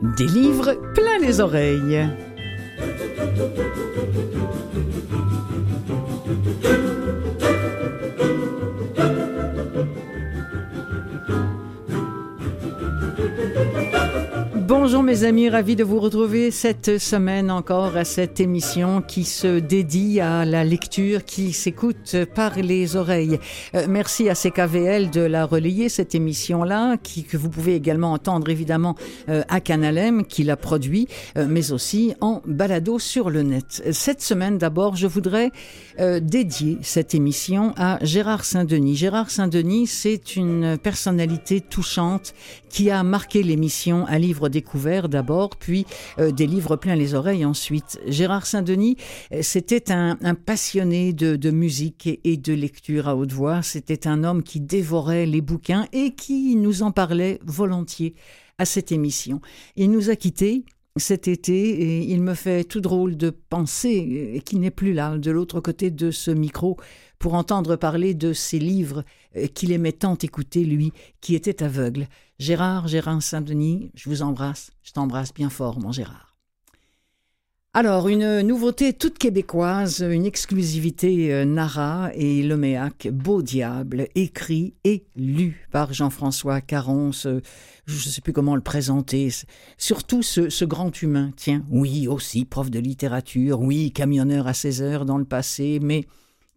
Des livres plein les oreilles. Bonjour mes amis, ravi de vous retrouver cette semaine encore à cette émission qui se dédie à la lecture qui s'écoute par les oreilles. Euh, merci à CKVL de la relayer cette émission-là, que vous pouvez également entendre évidemment euh, à Canalem qui l'a produit, euh, mais aussi en balado sur le net. Cette semaine d'abord, je voudrais dédier cette émission à Gérard Saint-Denis. Gérard Saint-Denis, c'est une personnalité touchante qui a marqué l'émission à livre découvert d'abord, puis euh, des livres pleins les oreilles ensuite. Gérard Saint-Denis, euh, c'était un, passionné de, musique et, et, de lecture à haute voix. C'était un homme qui dévorait les bouquins et qui nous en parlait volontiers à cette émission. Il nous a quittés cet été et il me fait tout drôle de penser euh, qu'il n'est plus là, de l'autre côté de ce micro, pour entendre parler de ces livres qu'il aimait tant écouter, lui, qui était aveugle. Gérard, Gérard Saint-Denis, je vous embrasse, je t'embrasse bien fort, mon Gérard. Alors, une nouveauté toute québécoise, une exclusivité euh, Nara et Leméac, Beau Diable, écrit et lu par Jean-François Caron, je ne sais plus comment le présenter, surtout ce, ce, grand humain, tiens, oui, aussi prof de littérature, oui, camionneur à 16 heures dans le passé, mais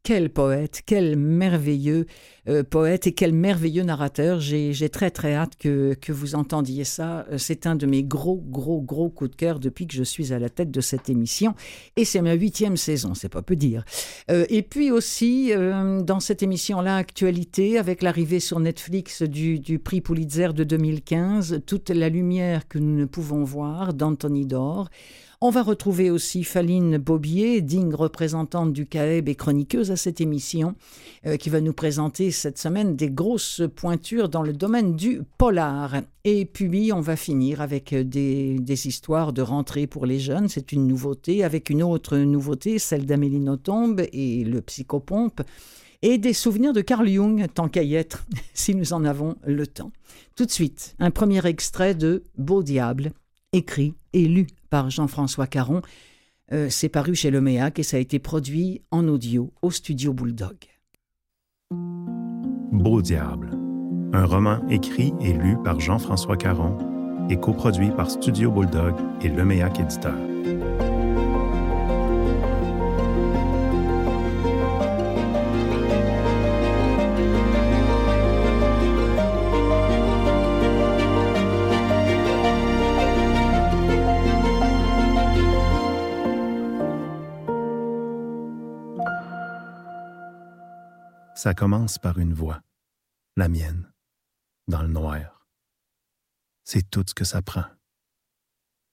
quel poète, quel merveilleux euh, poète et quel merveilleux narrateur. J'ai très très hâte que, que vous entendiez ça. Euh, c'est un de mes gros gros gros coups de cœur depuis que je suis à la tête de cette émission et c'est ma huitième saison, c'est pas peu dire. Euh, et puis aussi dans cette émission-là, actualité avec l'arrivée sur Netflix du, du prix Pulitzer de 2015, toute la lumière que nous ne pouvons voir d'Anthony Dore. On va retrouver aussi Faline Bobier, digne représentante du CAEB et chroniqueuse à cette émission, euh, qui va nous présenter cette semaine des grosses pointures dans le domaine du polar. Et puis, on va finir avec des, histoires de rentrée pour les jeunes. C'est une nouveauté, avec une autre nouveauté, celle d'Amélie Nothomb et le psychopompe et des souvenirs de Carl Jung, tant qu'à y être, si nous en avons le temps. Tout de suite, un premier extrait de Beau Diable, écrit et lu par Jean-François Caron. Euh, c'est paru chez Le et ça a été produit en audio au studio Bulldog. Beau Diable, un roman écrit et lu par Jean-François Caron et coproduit par Studio Bulldog et Le Éditeur. Ça commence par une voix, la mienne, dans le noir. C'est tout ce que ça prend.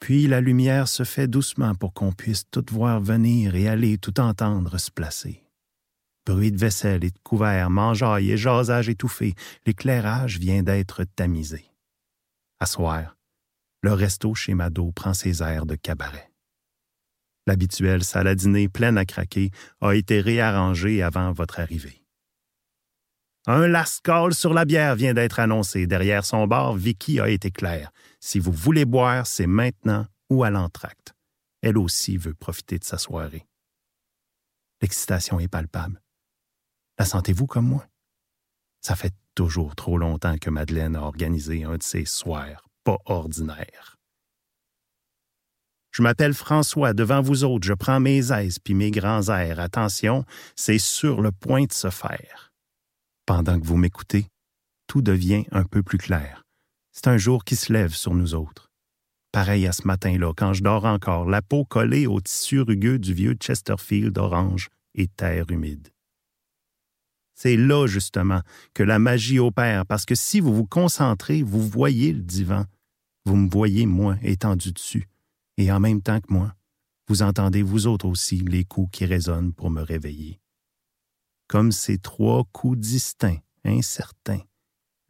Puis la lumière se fait doucement pour qu'on puisse tout voir venir et aller tout entendre se placer. Bruit de vaisselle et de couverts, mangeaille et jasage étouffé, l'éclairage vient d'être tamisé. À soir, le resto chez Mado prend ses airs de cabaret. L'habituelle salle à pleine à craquer a été réarrangée avant votre arrivée. Un lascal sur la bière vient d'être annoncé. Derrière son bar, Vicky a été claire. Si vous voulez boire, c'est maintenant ou à l'entracte. Elle aussi veut profiter de sa soirée. L'excitation est palpable. La sentez-vous comme moi? Ça fait toujours trop longtemps que Madeleine a organisé un de ces soirs pas ordinaires. Je m'appelle François, devant vous autres, je prends mes aises puis mes grands airs. Attention, c'est sur le point de se faire. Pendant que vous m'écoutez, tout devient un peu plus clair. C'est un jour qui se lève sur nous autres. Pareil à ce matin-là, quand je dors encore, la peau collée au tissu rugueux du vieux Chesterfield orange et terre humide. C'est là, justement, que la magie opère, parce que si vous vous concentrez, vous voyez le divan. Vous me voyez, moi, étendu dessus. Et en même temps que moi, vous entendez vous autres aussi les coups qui résonnent pour me réveiller comme ces trois coups distincts, incertains,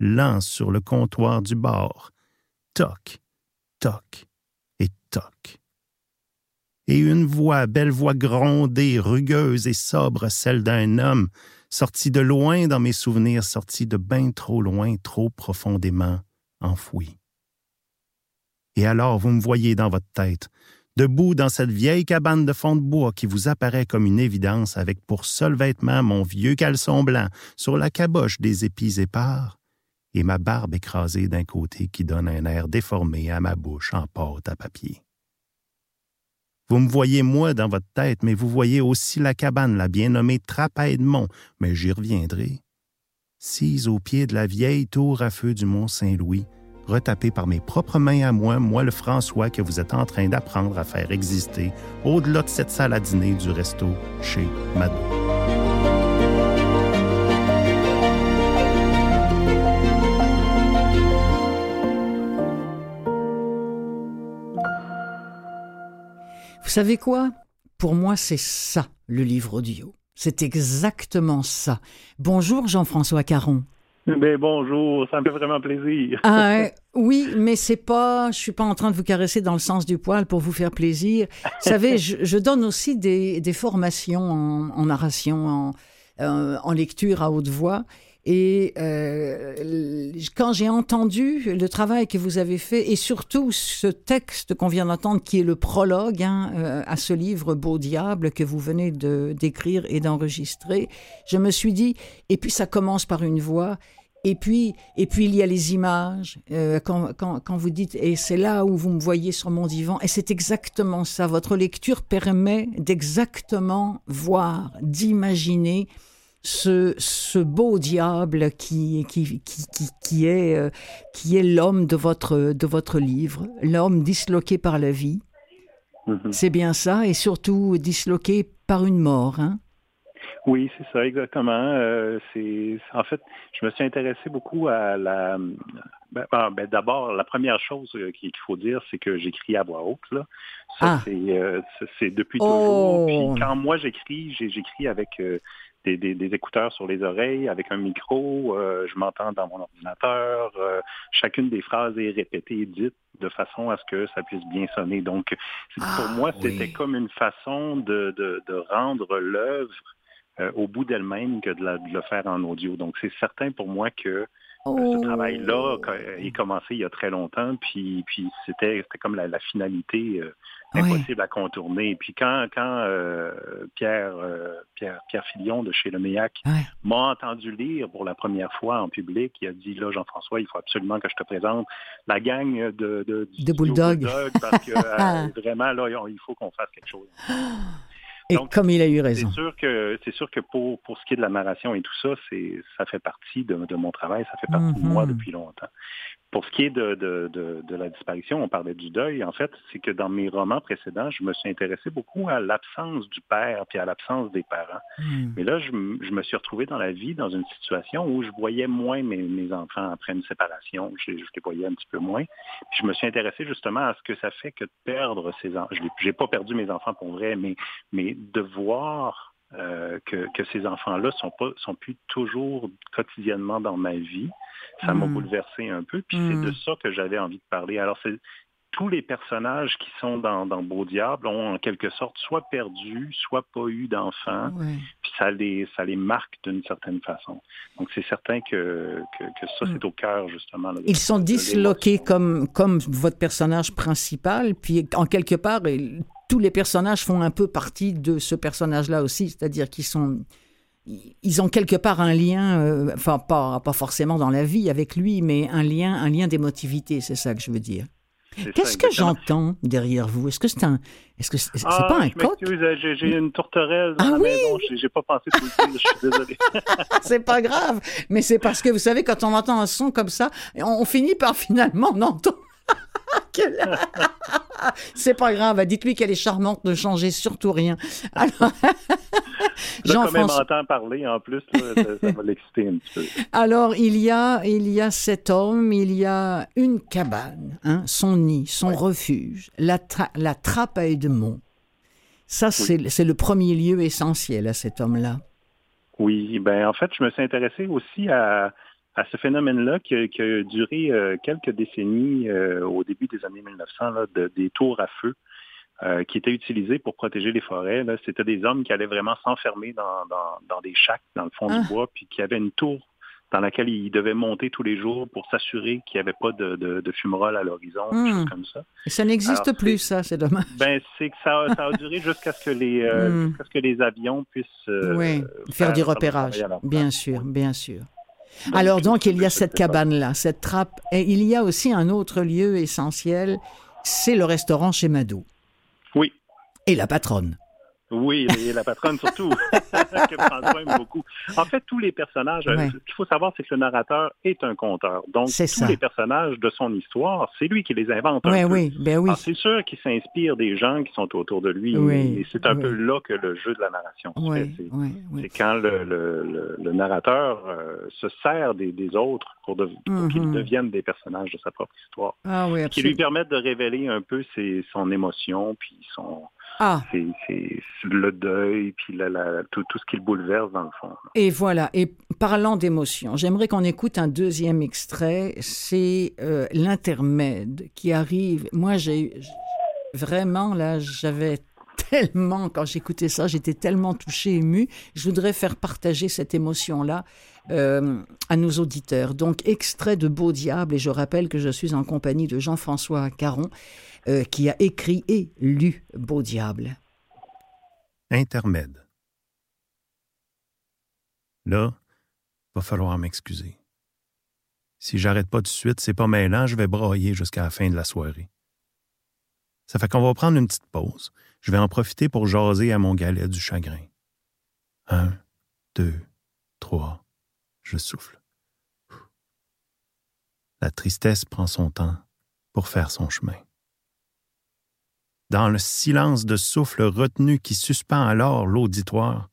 lents sur le comptoir du bar. Toc, toc et toc. Et une voix, belle voix grondée, rugueuse et sobre, celle d'un homme, sorti de loin dans mes souvenirs, sorti de bien trop loin, trop profondément enfoui. Et alors vous me voyez dans votre tête, debout dans cette vieille cabane de fond de bois qui vous apparaît comme une évidence avec pour seul vêtement mon vieux caleçon blanc sur la caboche des épis épars et ma barbe écrasée d'un côté qui donne un air déformé à ma bouche en pâte à papier. Vous me voyez moi dans votre tête, mais vous voyez aussi la cabane, la bien nommée Trapeide-Mont, mais j'y reviendrai. Sise au pied de la vieille tour à feu du Mont-Saint-Louis, retapé par mes propres mains à moi, moi le François que vous êtes en train d'apprendre à faire exister au-delà de cette salle à dîner du resto chez Mado. Vous savez quoi? Pour moi, c'est ça, le livre audio. C'est exactement ça. Bonjour Jean-François Caron. Ben, bonjour, ça me fait vraiment plaisir. Ah, oui, mais c'est pas, je suis pas en train de vous caresser dans le sens du poil pour vous faire plaisir. Vous savez, je, donne aussi des, formations en, narration, en, euh, en lecture à haute voix. Et euh, quand j'ai entendu le travail que vous avez fait, et surtout ce texte qu'on vient d'entendre, qui est le prologue hein, euh, à ce livre Beau Diable que vous venez de d'écrire et d'enregistrer, je me suis dit, et puis ça commence par une voix, et puis, et puis il y a les images, euh, quand, quand, quand, vous dites, et c'est là où vous me voyez sur mon divan, et c'est exactement ça. Votre lecture permet d'exactement voir, d'imaginer ce, ce beau diable qui, qui, qui, qui, est, euh, qui est l'homme de votre, de votre livre, l'homme disloqué par la vie. Mm-hmm. C'est bien ça, et surtout disloqué par une mort. Hein? Oui, c'est ça, exactement. Euh, c'est en fait, je me suis intéressé beaucoup à la. Ben, ah, ben, d'abord, la première chose euh, qu'il faut dire, c'est que j'écris à voix haute. Là. Ça, ah. euh, c'est depuis toujours. Puis oh! quand moi j'écris, j'écris avec des, des, écouteurs sur les oreilles, avec un micro. je m'entends dans mon ordinateur. chacune des phrases est répétée, dite de façon à ce que ça puisse bien sonner. Donc, pour ah, moi, c'était comme une façon de, de, de rendre l'œuvre euh, au bout d'elle-même que de, le faire en audio. Donc, c'est certain pour moi que euh, ce oh. travail-là est commencé il y a très longtemps, puis, puis c'était comme la, finalité euh, impossible à contourner. Puis quand, quand Pierre, Pierre, Pierre Filion de chez Le Méac m'a entendu lire pour la première fois en public, il a dit là, Jean-François, il faut absolument que je te présente la gang de, de, de Bulldog. parce que vraiment, là, il faut qu'on fasse quelque chose. Et comme il a eu raison. C'est sûr que c'est sûr que pour, pour ce qui est de la narration et tout ça, c'est ça fait partie de, de mon travail, ça fait partie de moi mhm. depuis longtemps. Pour ce qui est de, de, de, la disparition, on parlait du deuil. En fait, c'est que dans mes romans précédents, je me suis intéressé beaucoup à l'absence du père puis à l'absence des parents. Hmm. Mais là, je, je, me suis retrouvé dans la vie dans une situation où je voyais moins mes, mes enfants après une séparation. Je, je, les voyais un petit peu moins. Puis je me suis intéressé justement à ce que ça fait que de perdre ces enfants. Je n'ai pas perdu mes enfants pour vrai, mais, mais de voir euh, que, que, ces enfants-là sont pas sont plus toujours quotidiennement dans ma vie. Ça m'a hmm. bouleversé un peu, puis c'est de hmm. ça que j'avais envie de parler. Alors c'est tous les personnages qui sont dans, dans, Beau Diable ont en quelque sorte soit perdu, soit pas eu d'enfants, puis ça les, ça les marque d'une certaine façon. Donc c'est certain que, que, que ça, c'est au cœur justement. Ils sont disloqués comme, comme votre personnage principal, puis en quelque part, tous les personnages font un peu partie de ce personnage-là aussi, c'est-à-dire qu'ils sont ils ont quelque part un lien, euh, enfin pas, pas forcément dans la vie avec lui, mais un lien, un lien d'émotivité, c'est ça que je veux dire. Qu'est-ce que j'entends derrière vous? Est-ce que c'est un, est-ce que c'est ah, pas un coq? euh, J'ai une tourterelle dans ah la oui? maison. J'ai pas pensé tout le Je suis désolé. c'est pas grave, mais c'est parce que vous savez quand on entend un son comme ça, on, finit par finalement entendre. c'est pas grave, dites-lui qu'elle est charmante, ne changez surtout rien. Alors, Jean-François. m'entend parler en plus, ça, va l'exciter un petit peu. Alors, il y, a, il y a cet homme, il y a une cabane, hein, son nid, son refuge, la, la trappe à Edmond. Ça, c'est le premier lieu essentiel à cet homme-là. Oui, ben en fait, je me suis intéressé aussi à, à ce phénomène-là qui, a duré euh, quelques décennies euh, au début des années 1900, là, de, des tours à feu euh, qui étaient utilisés pour protéger les forêts. C'était des hommes qui allaient vraiment s'enfermer dans, dans, des chacs dans le fond du ah. bois, puis qui avaient une tour dans laquelle il devait monter tous les jours pour s'assurer qu'il n'y avait pas de, de, de fumerole à l'horizon, Hmm. choses comme ça. Et ça n'existe plus, ça, c'est dommage. Ben, c'est que ça, a- ça a duré jusqu'à ce que les euh, Hmm. jusqu'à ce que les avions puissent euh, oui, faire du repérage, bien sûr, bien sûr. Alors donc, il y a cette cabane-là, cette trappe, et il y a aussi un autre lieu essentiel, c'est le restaurant chez Madou. Oui, Et la patronne. Oui, et la patronne surtout, que François aime beaucoup. En fait, tous les personnages, euh, Ouais. ce qu'il faut savoir, c'est que le narrateur est un conteur. Donc, tous ça. les personnages de son histoire, c'est lui qui les invente. un Oui, peu. ben oui. C'est sûr qu'il s'inspire des gens qui sont autour de lui. Oui, et c'est un oui. peu là que le jeu de la narration se Oui, fait. C'est- quand le, le- le- le narrateur euh, se sert des, des autres pour, de- pour qu'ils deviennent des personnages de sa propre histoire. Ah oui, Qui lui absolument. permettent de révéler un peu ses, son émotion, puis son, Ah, c'est le deuil, puis la- la- tout, tout ce qui le bouleverse dans le fond. et voilà. Et parlant d'émotion, j'aimerais qu'on écoute un deuxième extrait. C'est euh, l'intermède qui arrive. Moi, j'ai eu- vraiment là, j'avais tellement quand j'écoutais ça, j'étais tellement touchée, émue. Je voudrais faire partager cette émotion-là euh, à nos auditeurs. Donc, extrait de Beau Diable, et je rappelle que je suis en compagnie de Jean-François Caron, euh, qui a écrit et lu Beau Diable. Intermède. Là, va falloir m'excuser. Si j'arrête pas de suite, c'est pas mêlant, je vais brailler jusqu'à la fin de la soirée. Ça fait qu'on va prendre une petite pause. Je vais en profiter pour jaser à mon galet du chagrin. Un, deux, trois, je souffle. La tristesse prend son temps pour faire son chemin. Dans le silence de souffle retenu qui suspend alors l'auditoire,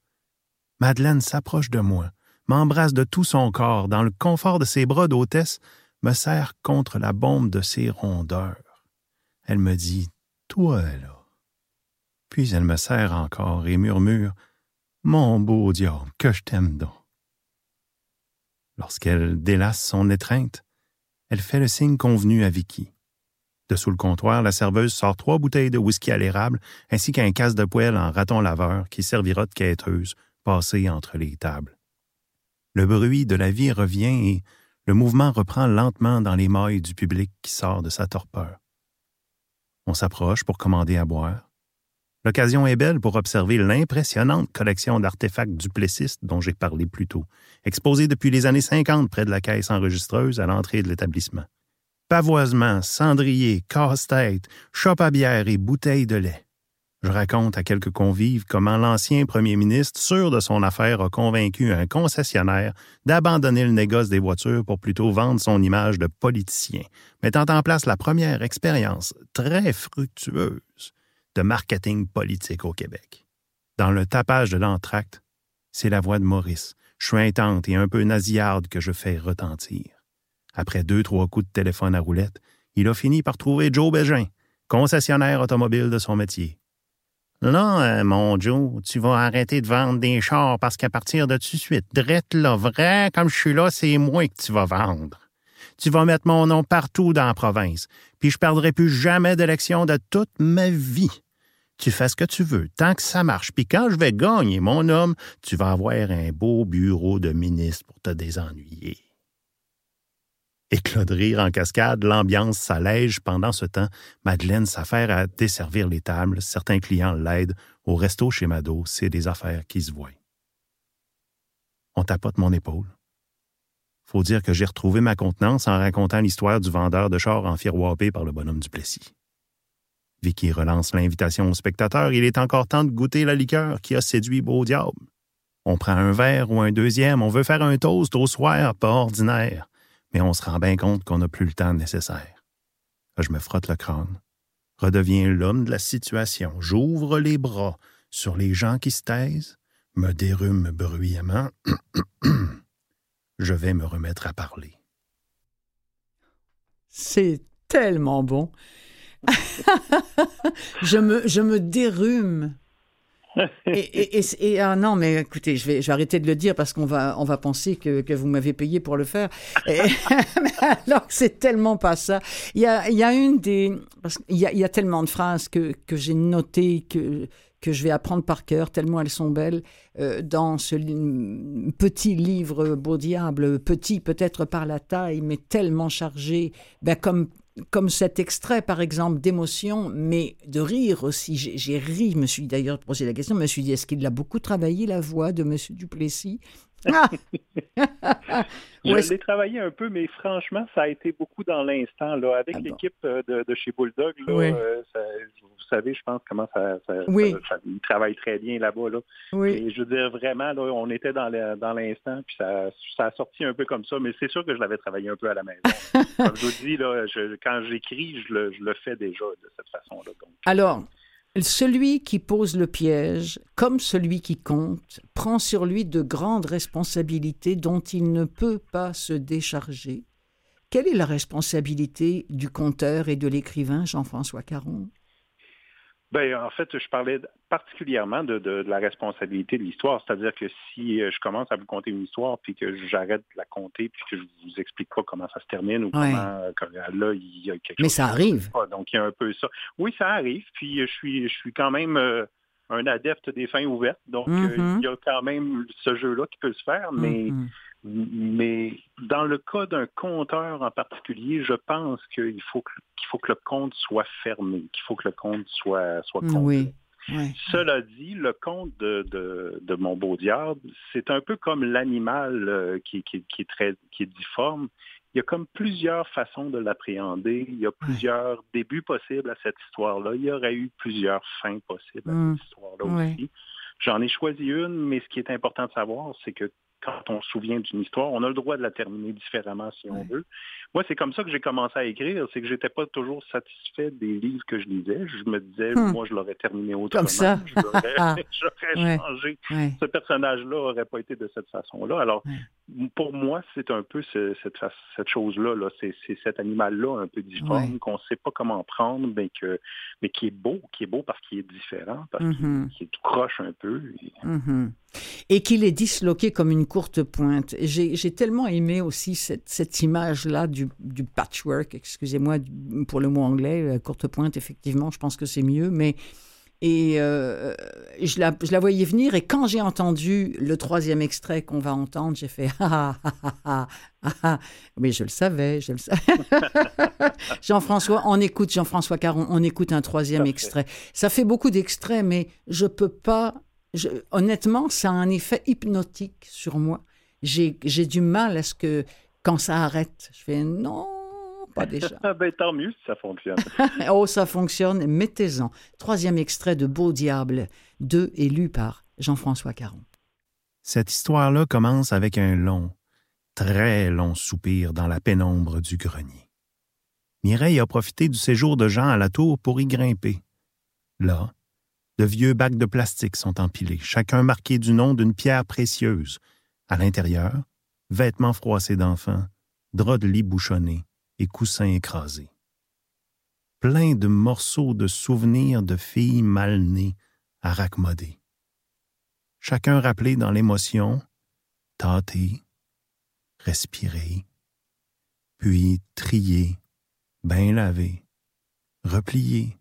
Madeleine s'approche de moi, m'embrasse de tout son corps, dans le confort de ses bras d'hôtesse, me serre contre la bombe de ses rondeurs. Elle me dit Toi. Puis elle me serre encore et murmure Mon beau diable, que je t'aime donc. Lorsqu'elle délace son étreinte, elle fait le signe convenu à Vicky. Dessous le comptoir, la serveuse sort trois bouteilles de whisky à l'érable ainsi qu'un casse de poêle en raton laveur qui servira de quêteuse passée entre les tables. Le bruit de la vie revient et le mouvement reprend lentement dans les mailles du public qui sort de sa torpeur. On s'approche pour commander à boire. L'occasion est belle pour observer l'impressionnante collection d'artefacts duplessistes dont j'ai parlé plus tôt, exposée depuis les années 50 près de la caisse enregistreuse à l'entrée de l'établissement. Pavoisement, cendrier, casse-tête, chope à bière et bouteilles de lait. Je raconte à quelques convives comment l'ancien premier ministre, sûr de son affaire, a convaincu un concessionnaire d'abandonner le négoce des voitures pour plutôt vendre son image de politicien, mettant en place la première expérience très fructueuse de marketing politique au Québec. Dans le tapage de l'entracte, c'est la voix de Maurice, chuintante et un peu nasillarde que je fais retentir. Après deux, trois coups de téléphone à roulette, il a fini par trouver Joe Bégin, concessionnaire automobile de son métier. Là, euh, mon Joe, tu vas arrêter de vendre des chars parce qu'à partir de tout de suite, drette là, vrai, comme je suis là, c'est moi que tu vas vendre. Tu vas mettre mon nom partout dans la province, puis je perdrai plus jamais d'élection de toute ma vie. Tu fais ce que tu veux, tant que ça marche. Puis quand je vais gagner, mon homme, tu vas avoir un beau bureau de ministre pour te désennuyer. Éclat de rire en cascade, l'ambiance s'allège. Pendant ce temps, Madeleine s'affaire à desservir les tables. Certains clients l'aident. Au resto chez Mado, c'est des affaires qui se voient. On tapote mon épaule. Faut dire que j'ai retrouvé ma contenance en racontant l'histoire du vendeur de chars enfiroipé par le bonhomme du Plessis. Vicky relance l'invitation aux spectateurs. Il est encore temps de goûter la liqueur qui a séduit Beau Diable. On prend un verre ou un deuxième, on veut faire un toast au soir, pas ordinaire mais on se rend bien compte qu'on n'a plus le temps nécessaire. Je me frotte le crâne, redeviens l'homme de la situation, j'ouvre les bras sur les gens qui se taisent, me dérume bruyamment. Je vais me remettre à parler. C'est tellement bon. je, me, je me dérume. Et, et, ah non, mais écoutez, je vais, je vais arrêter de le dire parce qu'on va, on va penser que, que vous m'avez payé pour le faire. Alors que c'est tellement pas ça. Il y a, il y a une des, qu'il y a, il y a tellement de phrases que, que j'ai notées que, que je vais apprendre par cœur, tellement elles sont belles, euh, dans ce petit livre Beau Diable, petit peut-être par la taille, mais tellement chargé, ben comme comme cet extrait, par exemple, d'émotion, mais de rire aussi. J'ai ri, je me suis d'ailleurs posé la question, je me suis dit, est-ce qu'il a beaucoup travaillé la voix de M. Duplessis? Ah! je l'ai travaillé un peu, mais franchement, ça a été beaucoup dans l'instant. Là, avec ah l'équipe euh, de, chez Bulldog, là, euh, vous savez, je pense comment ça, ça, travaille très bien là-bas. Là. Et je veux dire, vraiment, là, on était dans l'instant, puis ça, ça, a sorti un peu comme ça, mais c'est sûr que je l'avais travaillé un peu à la maison. comme je vous dis, là, quand j'écris, je le, je le, fais déjà de cette façon-là. Alors, celui qui pose le piège, comme celui qui compte, prend sur lui de grandes responsabilités dont il ne peut pas se décharger. Quelle est la responsabilité du conteur et de l'écrivain Jean-François Caron? Ben, en fait, je parlais particulièrement de, la responsabilité de l'histoire. C'est-à-dire que si euh, je commence à vous conter une histoire, puis que j'arrête de la compter, puis que je vous explique pas comment ça se termine ou comment, euh, là, il y a quelque Mais ça arrive. Donc, il y a un peu ça. Oui, ça arrive. Puis, je suis, je suis quand même euh, un adepte des fins ouvertes. Donc, mm-hmm. il y a quand même ce jeu-là qui peut se faire, mais mm-hmm. Mais dans le cas d'un compteur en particulier, je pense qu'il faut que, qu'il faut que le compte soit fermé, qu'il faut que le compte soit, soit complet. Cela dit, le conte de, de, mon beau diable, c'est un peu comme l'animal euh, qui, qui, est très qui est difforme. Il y a comme plusieurs façons de l'appréhender. Il y a plusieurs débuts possibles à cette histoire-là. Il y aurait eu plusieurs fins possibles à cette mm. histoire-là aussi. J'en ai choisi une, mais ce qui est important de savoir, c'est que quand on se souvient d'une histoire, on a le droit de la terminer différemment si on veut. Moi, c'est comme ça que j'ai commencé à écrire, c'est que j'étais pas toujours satisfait des livres que je lisais. Je me disais, hmm. moi, je l'aurais terminé autrement. Comme ça. J'aurais changé. Ce personnage-là aurait pas été de cette façon-là. Alors, pour moi, c'est un peu cette, cette chose-là. -là, c'est cet animal-là un peu difforme, qu'on ne sait pas comment prendre, mais, que, mais qui est beau, qui est beau parce qu'il est différent, parce qu'il mm-hmm. est tout croche un peu. Mm-hmm. Et qu'il est disloqué comme une courte pointe. J'ai tellement aimé aussi cette, cette image-là du, du, patchwork, excusez-moi pour le mot anglais, euh, courte pointe, effectivement, je pense que c'est mieux, mais et euh, je, la, je, la, voyais venir, et quand j'ai entendu le troisième extrait qu'on va entendre, j'ai fait ah, ah, ah, ah, ah Mais je le savais, je le savais. Jean-François, on écoute, Jean-François Caron, on écoute un troisième extrait. Ça fait beaucoup d'extraits, mais je peux pas. Je, honnêtement, ça a un effet hypnotique sur moi. J'ai du mal à ce que, quand ça arrête, je fais non, pas déjà. ben, tant mieux si ça fonctionne. oh, ça fonctionne, mettez-en. Troisième extrait de Beau Diable, deux élu par Jean-François Caron. Cette histoire-là commence avec un long, très long soupir dans la pénombre du grenier. Mireille a profité du séjour de Jean à la tour pour y grimper. Là, de vieux bacs de plastique sont empilés, chacun marqué du nom d'une pierre précieuse. À l'intérieur, vêtements froissés d'enfants, draps de lit bouchonnés, et coussins écrasés. Plein de morceaux de souvenirs de filles mal nées à raccommoder. Chacun rappelé dans l'émotion, tâté, respiré, puis trié, bien lavé, replié,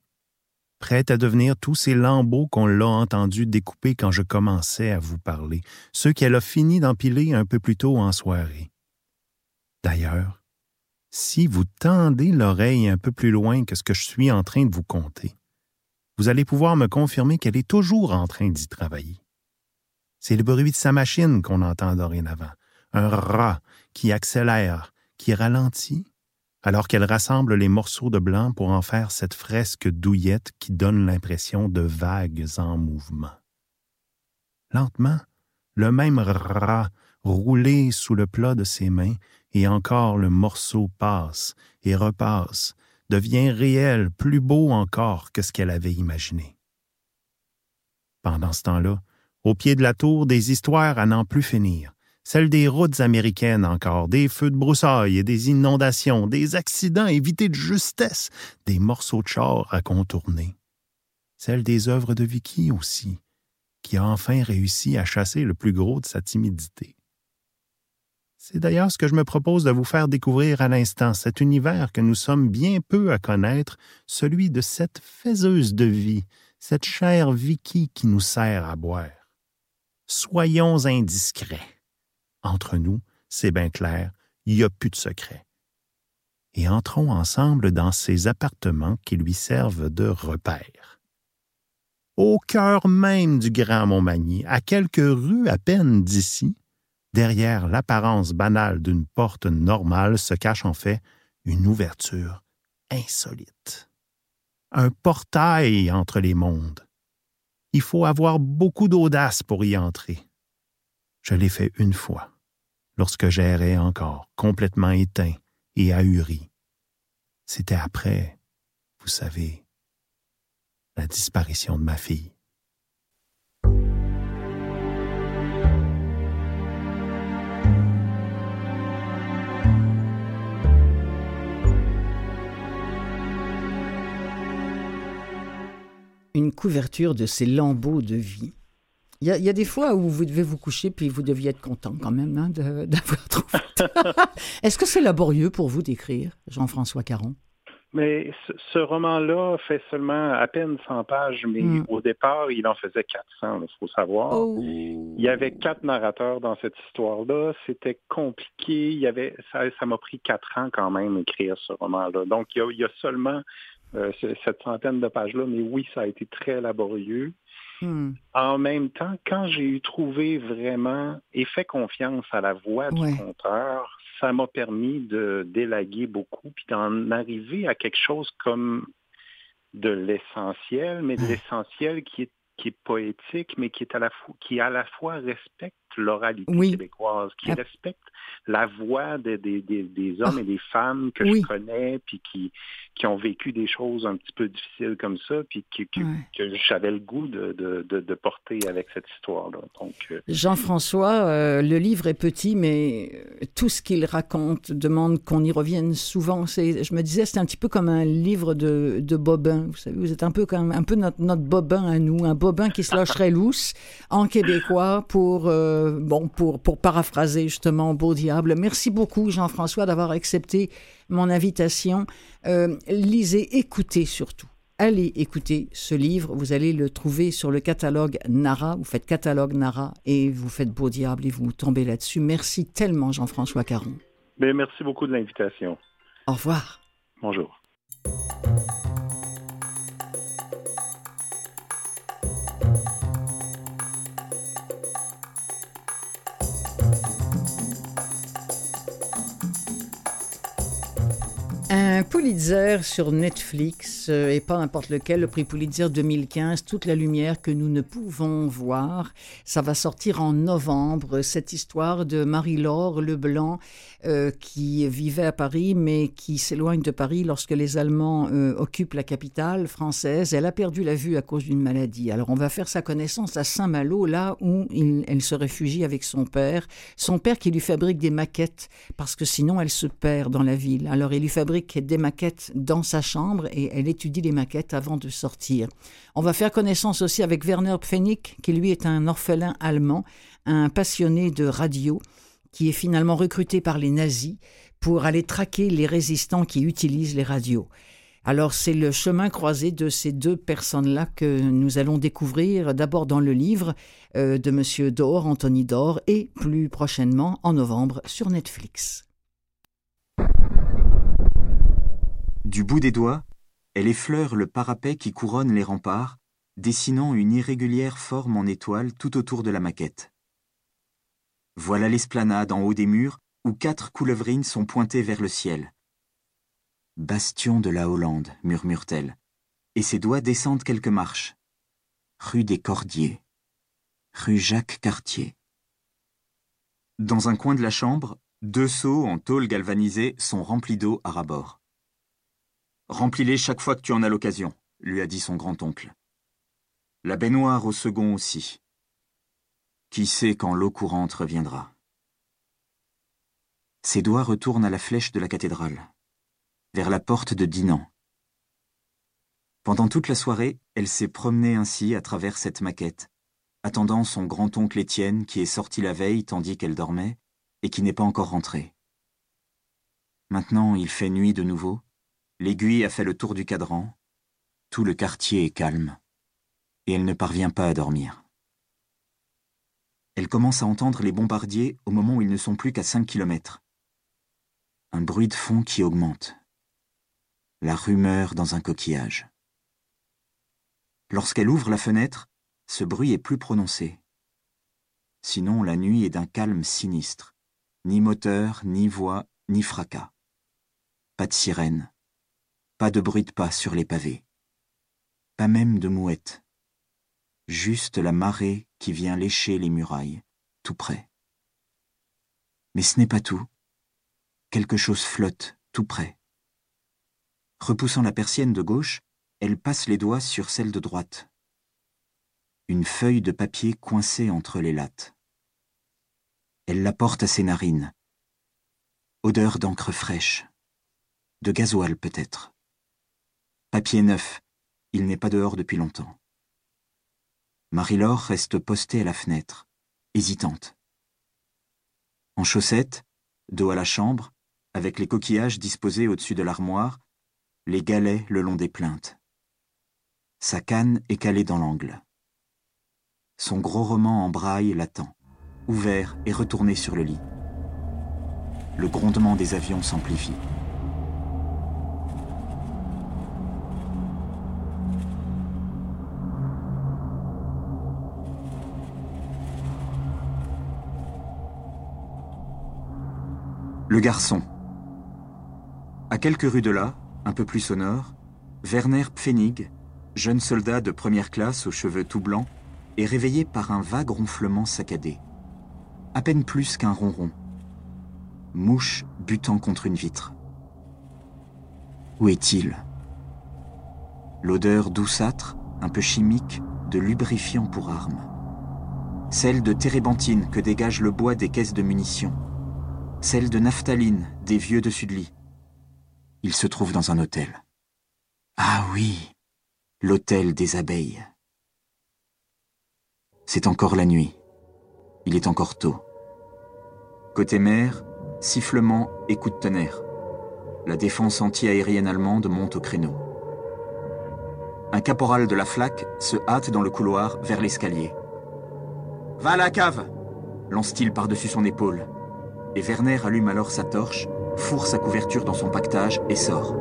prêt à devenir tous ces lambeaux qu'on l'a entendu découper quand je commençais à vous parler, ceux qu'elle a fini d'empiler un peu plus tôt en soirée. D'ailleurs, si vous tendez l'oreille un peu plus loin que ce que je suis en train de vous conter, vous allez pouvoir me confirmer qu'elle est toujours en train d'y travailler. C'est le bruit de sa machine qu'on entend dorénavant, un rat qui accélère, qui ralentit, alors qu'elle rassemble les morceaux de blanc pour en faire cette fresque douillette qui donne l'impression de vagues en mouvement. Lentement, le même rat roulé sous le plat de ses mains et encore le morceau passe et repasse, devient réel, plus beau encore que ce qu'elle avait imaginé. Pendant ce temps-là, au pied de la tour, des histoires à n'en plus finir, celles des routes américaines encore, des feux de broussailles et des inondations, des accidents évités de justesse, des morceaux de char à contourner. Celles des œuvres de Vicky aussi, qui a enfin réussi à chasser le plus gros de sa timidité. C'est d'ailleurs ce que je me propose de vous faire découvrir à l'instant, cet univers que nous sommes bien peu à connaître, celui de cette faiseuse de vie, cette chère Vicky qui nous sert à boire. Soyons indiscrets. Entre nous, c'est bien clair, il n'y a plus de secret. Et entrons ensemble dans ces appartements qui lui servent de repère. Au cœur même du Grand Montmagny, à quelques rues à peine d'ici, derrière l'apparence banale d'une porte normale se cache en fait une ouverture insolite. Un portail entre les mondes. Il faut avoir beaucoup d'audace pour y entrer. Je l'ai fait une fois lorsque j'errais encore, complètement éteint et ahuri. C'était après, vous savez, la disparition de ma fille. Une couverture de ces lambeaux de vie il y, a, des fois où vous devez vous coucher puis vous deviez être content quand même hein, d'avoir trouvé. Est-ce que c'est laborieux pour vous d'écrire, Jean-François Caron? Mais ce, roman-là fait seulement à peine 100 pages, mais hmm. au départ, il en faisait 400, il faut savoir. Oh. Il y avait quatre narrateurs dans cette histoire-là. C'était compliqué. Il y avait, ça m'a pris quatre ans quand même écrire ce roman-là. Donc, il y a, seulement euh, cette centaine de pages-là, mais oui, ça a été très laborieux. Hmm. En même temps, quand j'ai eu trouvé vraiment et fait confiance à la voix du conteur, ça m'a permis de délaguer beaucoup puis d'en arriver à quelque chose comme de l'essentiel, mais de l'essentiel qui est qui est poétique, mais qui est à la fois qui à la fois respecte l'oralité québécoise, qui respecte la voix des, des, des, hommes ah. et des femmes que je connais, puis qui, qui ont vécu des choses un petit peu difficiles comme ça, puis que, que j'avais le goût de, de, de, porter avec cette histoire-là. Donc, euh, Jean-François, euh, le livre est petit, mais euh, tout ce qu'il raconte demande qu'on y revienne souvent. Je me disais, c'est un petit peu comme un livre de, de Bobin. Vous savez, vous êtes un peu comme un peu notre, notre Bobin à nous, un Bobin qui se lâcherait lousse en québécois pour, bon, pour, pour paraphraser justement Beau Diable. Merci beaucoup, Jean-François, d'avoir accepté mon invitation. Euh, lisez, écoutez surtout. Allez écouter ce livre. Vous allez le trouver sur le catalogue Nara. Vous faites catalogue Nara et vous faites Beau Diable et vous tombez là-dessus. Merci tellement, Jean-François Caron. Ben, merci beaucoup de l'invitation. Au revoir. Bonjour. Un Pulitzer sur Netflix, euh, et pas n'importe lequel, le prix Pulitzer 2015, Toute la lumière que nous ne pouvons voir. Ça va sortir en novembre, cette histoire de Marie-Laure Leblanc, euh, qui vivait à Paris, mais qui s'éloigne de Paris lorsque les Allemands euh, occupent la capitale française. Elle a perdu la vue à cause d'une maladie. Alors on va faire sa connaissance à Saint-Malo, là où elle se réfugie avec son père. Son père qui lui fabrique des maquettes, parce que sinon elle se perd dans la ville. Alors il lui fabrique des maquettes dans sa chambre et elle étudie les maquettes avant de sortir. On va faire connaissance aussi avec Werner Pfennig, qui lui est un orphelin allemand, un passionné de radio qui est finalement recruté par les nazis pour aller traquer les résistants qui utilisent les radios. Alors c'est le chemin croisé de ces deux personnes-là que nous allons découvrir d'abord dans le livre euh, de M. Dor, Anthony Dor, et plus prochainement en novembre sur Netflix. Du bout des doigts, elle effleure le parapet qui couronne les remparts, dessinant une irrégulière forme en étoile tout autour de la maquette. Voilà l'esplanade en haut des murs où quatre coulevrines sont pointées vers le ciel. Bastion de la Hollande, murmure-t-elle, et ses doigts descendent quelques marches. Rue des Cordiers. Rue Jacques Cartier. Dans un coin de la chambre, deux seaux en tôle galvanisée sont remplis d'eau à rabord. Remplis-les chaque fois que tu en as l'occasion, lui a dit son grand-oncle. La baignoire au second aussi. Qui sait quand l'eau courante reviendra Ses doigts retournent à la flèche de la cathédrale, vers la porte de Dinan. Pendant toute la soirée, elle s'est promenée ainsi à travers cette maquette, attendant son grand-oncle Étienne qui est sorti la veille tandis qu'elle dormait et qui n'est pas encore rentré. Maintenant, il fait nuit de nouveau. L'aiguille a fait le tour du cadran. Tout le quartier est calme. et elle ne parvient pas à dormir. Elle commence à entendre les bombardiers au moment où ils ne sont plus qu'à 5 kilomètres. Un bruit de fond qui augmente. La rumeur dans un coquillage. Lorsqu'elle ouvre la fenêtre, ce bruit est plus prononcé. Sinon, la nuit est d'un calme sinistre. Ni moteur, ni voix, ni fracas. Pas de sirène. Pas de bruit de pas sur les pavés. Pas même de mouette. Juste la marée qui vient lécher les murailles, tout près. Mais ce n'est pas tout. Quelque chose flotte, tout près. Repoussant la persienne de gauche, elle passe les doigts sur celle de droite. Une feuille de papier coincée entre les lattes. Elle la porte à ses narines. Odeur d'encre fraîche. De gasoil peut-être. Papier neuf. Il n'est pas dehors depuis longtemps. Marie-Laure reste postée à la fenêtre, hésitante. En chaussettes, dos à la chambre, avec les coquillages disposés au-dessus de l'armoire, les galets le long des plaintes. Sa canne est calée dans l'angle. Son gros roman en braille l'attend, ouvert et retourné sur le lit. Le grondement des avions s'amplifie. Le garçon. À quelques rues de là, un peu plus au nord, Werner Pfennig, jeune soldat de première classe aux cheveux tout blancs, est réveillé par un vague ronflement saccadé. À peine plus qu'un ronron. Mouche butant contre une vitre. Où est-il? L'odeur douceâtre, un peu chimique, de lubrifiant pour armes. Celle de térébenthine que dégage le bois des caisses de munitions. Celle de naphtaline des vieux de lit. Il se trouve dans un hôtel. Ah oui, l'hôtel des abeilles. C'est encore la nuit. Il est encore tôt. Côté mer, sifflement et coup de tonnerre. La défense anti-aérienne allemande monte au créneau. Un caporal de la flaque se hâte dans le couloir vers l'escalier. Va à la cave lance-t-il par-dessus son épaule. Et Werner allume alors sa torche, fourre sa couverture dans son pactage et sort.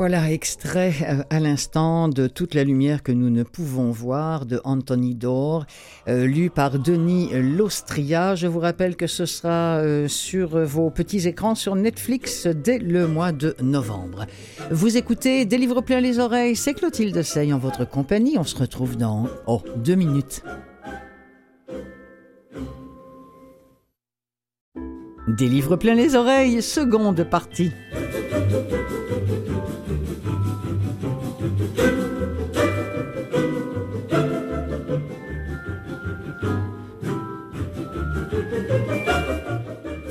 Voilà, extrait euh, à l'instant de Toute la lumière que nous ne pouvons voir de Anthony Dore, euh, lu par Denis Lostria. Je vous rappelle que ce sera euh, sur vos petits écrans sur Netflix dès le mois de novembre. Vous écoutez Des livres pleins les oreilles, c'est Clotilde Sey en votre compagnie. On se retrouve dans, oh, deux minutes. Des livres pleins les oreilles, seconde partie.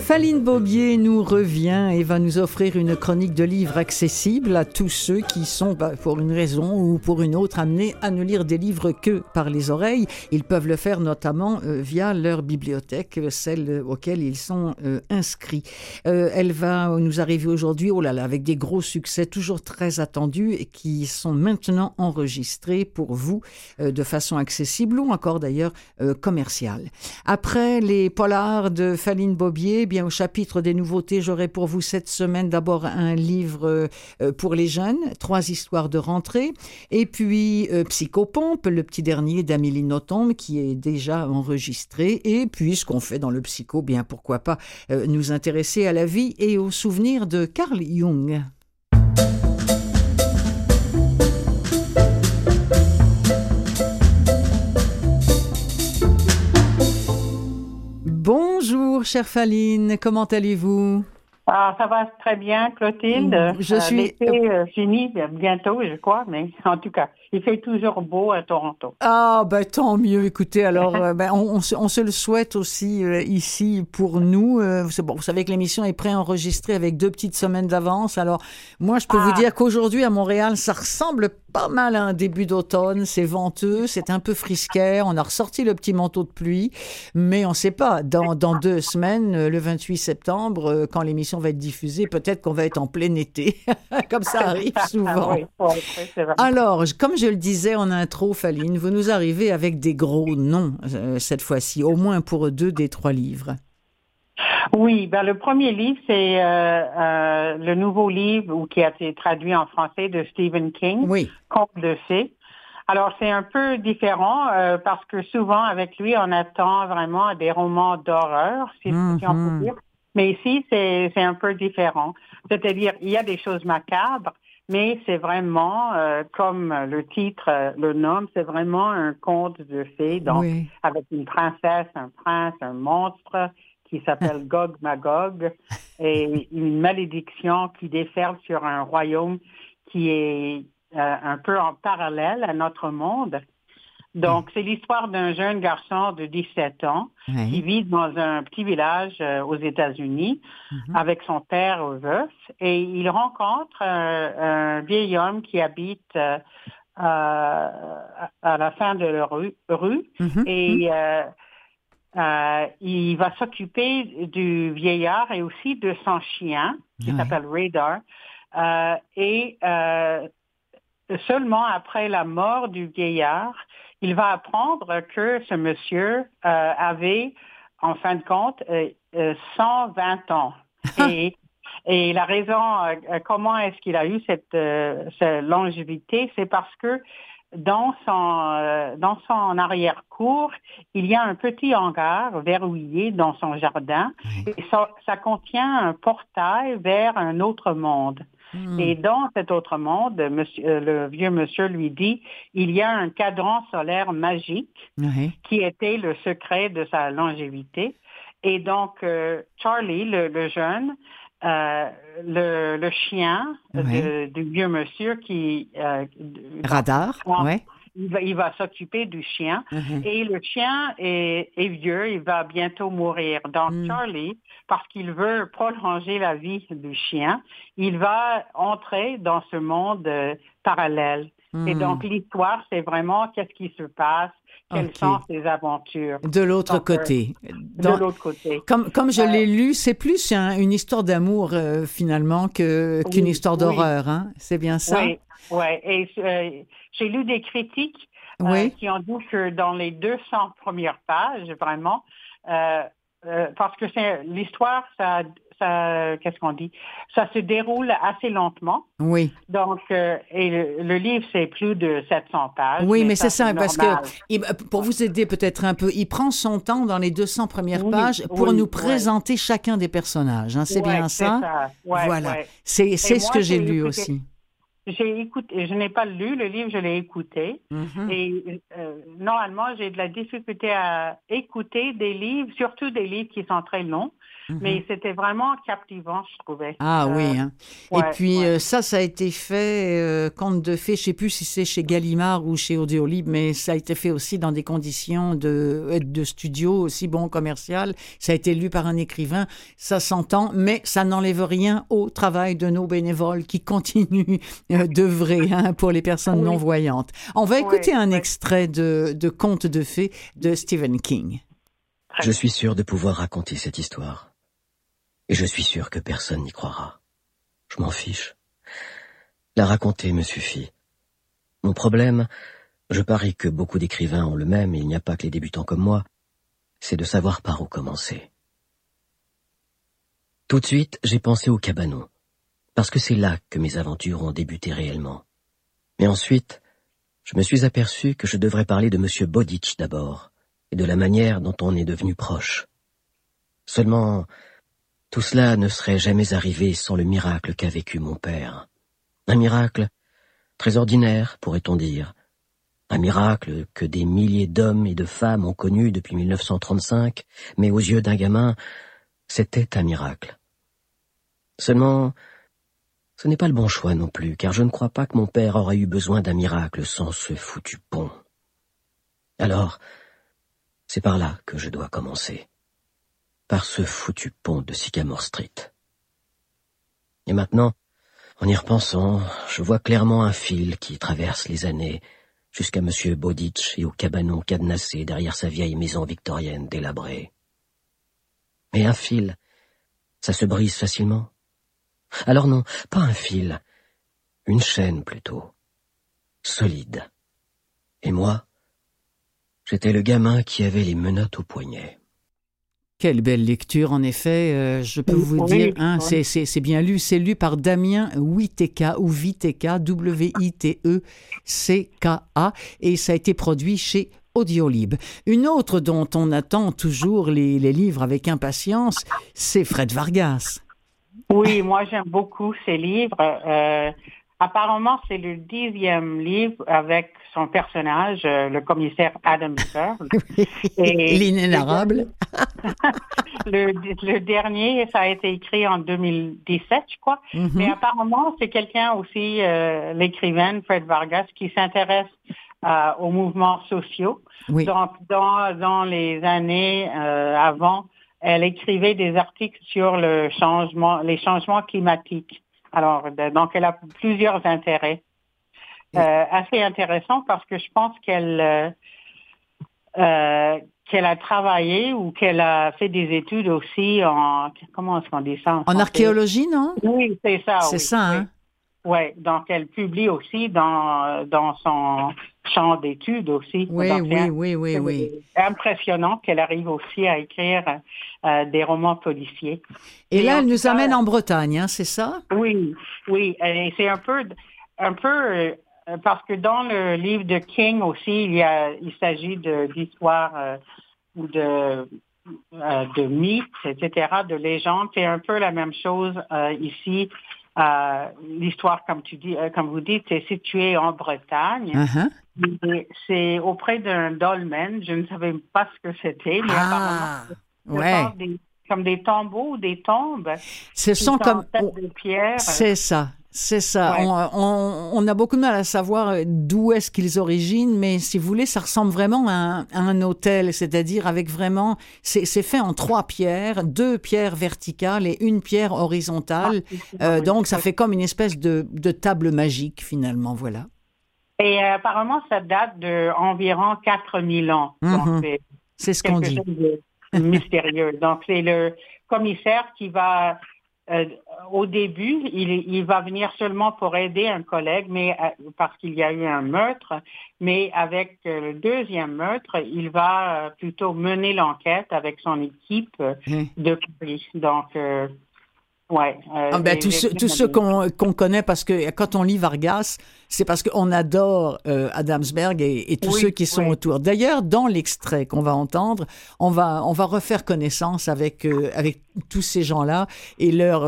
Faline Bobier nous revient et va nous offrir une chronique de livres accessible à tous ceux qui sont, bah, pour une raison ou pour une autre, amenés à ne lire des livres que par les oreilles. Ils peuvent le faire notamment euh, via leur bibliothèque, celle auxquelles ils sont euh, inscrits. Euh, elle va nous arriver aujourd'hui, oh là là, avec des gros succès toujours très attendus et qui sont maintenant enregistrés pour vous de façon accessible ou encore d'ailleurs commerciale. Après les polars de Faline Bobier, bien au chapitre des nouveautés, j'aurai pour vous cette semaine d'abord un livre euh, pour les jeunes, trois histoires de rentrée, et puis euh, Psychopompe, le petit dernier d'Amélie Nothomb qui est déjà enregistré, et puis ce qu'on fait dans le psycho, bien pourquoi pas euh, nous intéresser à la vie et aux souvenirs de Carl Jung. Bonjour, chère Faline, comment allez-vous? Ah, ça va très bien, Clotilde. Je suis. L'été euh, fini bientôt, je crois, mais en tout cas, il fait toujours beau à Toronto. Ah, ben tant mieux. Écoutez, alors, euh, ben, on, on, se, on, se, le souhaite aussi euh, ici pour nous. Euh, bon, vous savez que l'émission est préenregistrée avec deux petites semaines d'avance. Alors, moi, je peux vous ah. dire qu'aujourd'hui, à Montréal, ça ressemble pas mal à un début d'automne. C'est venteux, c'est un peu frisquet. On a ressorti le petit manteau de pluie, mais on ne sait pas. Dans, dans deux semaines, le 28 septembre, quand l'émission va être diffusée, peut-être qu'on va être en plein été, comme ça arrive ah souvent. Alors, comme je le disais en intro, Faline, vous nous arrivez avec des gros noms euh, cette fois-ci, au moins pour deux des trois livres. Oui, ben le premier livre, c'est euh, euh, le nouveau livre qui a été traduit en français de Stephen King, oui. Conte de fées. Alors c'est un peu différent parce que souvent avec lui, on attend vraiment des romans d'horreur, si, on peut mhm. dire. Mais ici, c'est un peu différent. C'est-à-dire, il y a des choses macabres, mais c'est vraiment, euh, comme le titre euh, le nomme, c'est vraiment un conte de fées, donc avec une princesse, un prince, un monstre qui s'appelle Gog Magog et une malédiction qui déferle sur un royaume qui est euh, un peu en parallèle à notre monde. Donc, c'est l'histoire d'un jeune garçon de 17 ans qui vit dans un petit village euh, aux États-Unis mhm. avec son père au veuf et il rencontre euh, un vieil homme qui habite euh, à la fin de la rue, mhm. et mhm. il va s'occuper du vieillard et aussi de son chien qui s'appelle Radar. et seulement après la mort du vieillard, il va apprendre que ce monsieur euh, avait, en fin de compte, 120 euh, ans. et, et la raison, euh, comment est-ce qu'il a eu cette, longévité, c'est parce que dans son, dans son arrière-cour, il y a un petit hangar verrouillé dans son jardin et ça contient un portail vers un autre monde. Hmm. Et dans cet autre monde, monsieur, euh, le vieux monsieur lui dit, il y a un cadran solaire magique qui était le secret de sa longévité. Et donc, euh, Charlie, le, jeune, euh, le, chien du vieux monsieur qui... Radar, oui il va, s'occuper du chien. Mhm. Et le chien est, vieux, il va bientôt mourir. Donc mm. Charlie, parce qu'il veut prolonger la vie du chien, il va entrer dans ce monde euh, parallèle. Et mm. donc l'histoire, c'est vraiment qu'est-ce qui se passe, quelles sont ses aventures. De l'autre euh, côté. de l'autre côté. Comme, comme je l'ai lu, c'est plus une histoire d'amour euh, finalement que, qu'une histoire d'horreur. Hein? C'est bien ça? Oui, ouais. et j'ai lu des critiques euh, qui ont dit que dans les 200 premières pages, vraiment, euh, euh, parce que c'est l'histoire, ça, ça qu'est-ce qu'on dit? Ça se déroule assez lentement. Oui. Donc, et le, livre c'est plus de 700 pages. Oui, mais, c'est ça, parce que pour vous aider peut-être un peu, il prend son temps dans les 200 premières pages pour nous présenter chacun des personnages. Hein, c'est bien ça, ça. Voilà. C'est ce que j'ai lu aussi. J'ai écouté, je n'ai pas lu le livre, je l'ai écouté. Mm-hmm. Et euh, normalement, j'ai de la difficulté à écouter des livres, surtout des livres qui sont très longs. Mhm. Mais c'était vraiment captivant, je trouvais. Ah oui. Euh, hein. Et puis euh, ça, ça a été fait, euh, conte de fées, je sais plus si c'est chez Gallimard ou chez Audiolib, mais ça a été fait aussi dans des conditions de, de studio aussi bon commercial. Ça a été lu par un écrivain, ça s'entend, mais ça n'enlève rien au travail de nos bénévoles qui continuent d'œuvrer hein, pour les personnes non-voyantes. On va écouter un extrait de, de Conte de fées de Stephen King. Je suis sûr de pouvoir raconter cette histoire. Et je suis sûr que personne n'y croira. Je m'en fiche. La raconter me suffit. Mon problème, je parie que beaucoup d'écrivains ont le même, et il n'y a pas que les débutants comme moi, c'est de savoir par où commencer. Tout de suite, j'ai pensé au cabanon, parce que c'est là que mes aventures ont débuté réellement. Mais ensuite, je me suis aperçu que je devrais parler de M. Boditch d'abord, et de la manière dont on est devenu proche. Seulement, tout cela ne serait jamais arrivé sans le miracle qu'a vécu mon père. Un miracle très ordinaire, pourrait-on dire. Un miracle que des milliers d'hommes et de femmes ont connu depuis 1935, mais aux yeux d'un gamin, c'était un miracle. Seulement, Ce n'est pas le bon choix non plus, car je ne crois pas que mon père aurait eu besoin d'un miracle sans ce foutu pont. Alors, c'est par là que je dois commencer. Par ce foutu pont de Sycamore Street. Et maintenant, en y repensant, je vois clairement un fil qui traverse les années jusqu'à Monsieur Boditch et au cabanon cadenassé derrière sa vieille maison victorienne délabrée. Mais un fil, ça se brise facilement. Alors non, pas un fil, une chaîne plutôt, solide. Et moi, j'étais le gamin qui avait les menottes au poignet. Quelle belle lecture, en effet. Euh, je peux vous dire, hein, c'est bien lu. C'est lu par Damien Witeka ou Viteka, W-I-T-E-C-K-A, et ça a été produit chez Audiolib. Une autre dont on attend toujours les, livres avec impatience, c'est Fred Vargas. Oui, moi j'aime beaucoup ces livres. Euh, apparemment, c'est le dixième livre avec son personnage, euh, le commissaire Adam L'inénarrable. le, le, dernier, ça a été écrit en 2017, je crois. Mm-hmm. Mais apparemment, c'est quelqu'un aussi, euh, l'écrivaine Fred Vargas, qui s'intéresse euh, aux mouvements sociaux. Donc, dans, dans les années euh, avant, elle écrivait des articles sur le changement, les changements climatiques. Alors, donc, elle a plusieurs intérêts. Euh, assez intéressant parce que je pense qu'elle euh, euh, qu'elle a travaillé ou qu'elle a fait des études aussi en comment est-ce qu'on dit ça en, archéologie, non? Oui, c'est ça. C'est ça. Hein? Oui, donc elle publie aussi dans, dans son champ d'études aussi. Oui, oui, oui, oui, oui. Impressionnant qu'elle arrive aussi à écrire euh, des romans policiers. Et, là, elle nous amène en Bretagne, hein, c'est ça? Oui, oui. Et c'est un peu, un peu parce que dans le livre de King aussi, il y a, il s'agit d'histoires euh, ou de de mythes, etc., de légendes. C'est un peu la même chose ici euh, l'histoire, comme tu dis, euh, comme vous dites, est située en Bretagne. Uh-huh. C'est auprès d'un dolmen. Je ne savais pas ce que c'était, mais ah, apparemment, des, comme des tombeaux ou des tombes. Ce sont comme. C'est ça. C'est ça. On, a beaucoup de mal à savoir euh, d'où est-ce qu'ils originent, mais si vous voulez, ça ressemble vraiment à un, hôtel, c'est-à-dire avec vraiment, c'est fait en trois pierres, deux pierres verticales et une pierre horizontale. Ah, euh, donc, ça fait comme une espèce de, table magique, finalement, voilà. Et euh, apparemment, ça date d'environ 4000 ans. Mhm. C'est ce qu'on dit. mystérieux. Donc, c'est le commissaire qui va euh, au début, il, va venir seulement pour aider un collègue, mais euh, parce qu'il y a eu un meurtre. Mais avec euh, le deuxième meurtre, il va plutôt mener l'enquête avec son équipe mmh. de police. Donc, Ouais. Euh, ah ben, tous ceux, qu'on connaît, parce que quand on lit Vargas, c'est parce qu'on adore euh, Adamsberg et, tous ceux qui sont autour. D'ailleurs, dans l'extrait qu'on va entendre, on va, on va refaire connaissance avec, euh, avec tous ces gens-là et leur,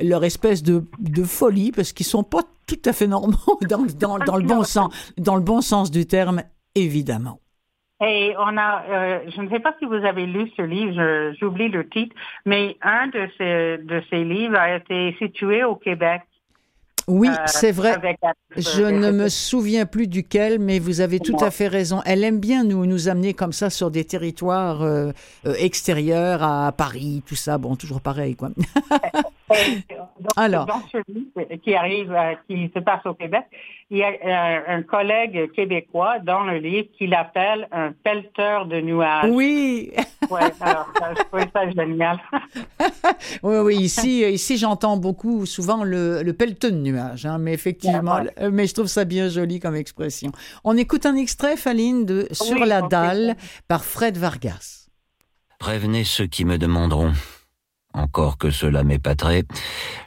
leur espèce de, de folie, parce qu'ils sont pas tout à fait normaux dans, dans, dans, le bon sens, dans le bon sens du terme, évidemment. Et on a, euh, je ne sais pas si vous avez lu ce livre, j'oublie le titre, mais un de ces, de ces livres a été situé au Québec. Oui, euh, c'est vrai. Je ne me souviens plus duquel, mais vous avez tout à fait raison. Elle aime bien nous nous amener comme ça sur des territoires euh, extérieurs à Paris, tout ça. Bon, toujours pareil, quoi. Alors, dans ce livre qui arrive, qui se passe au Québec, il y a euh, un collègue québécois dans le livre qui l'appelle un pelleteur de nuages. Oui. oui, alors je trouve ça génial. oui, oui, ici, ici j'entends beaucoup, souvent le, le pelleteux de nuages, hein, mais effectivement, mais je trouve ça bien joli comme expression. On écoute un extrait, Faline, de Sur la dalle par Fred Vargas. Prévenez ceux qui me demanderont. Encore que cela m'épaterait,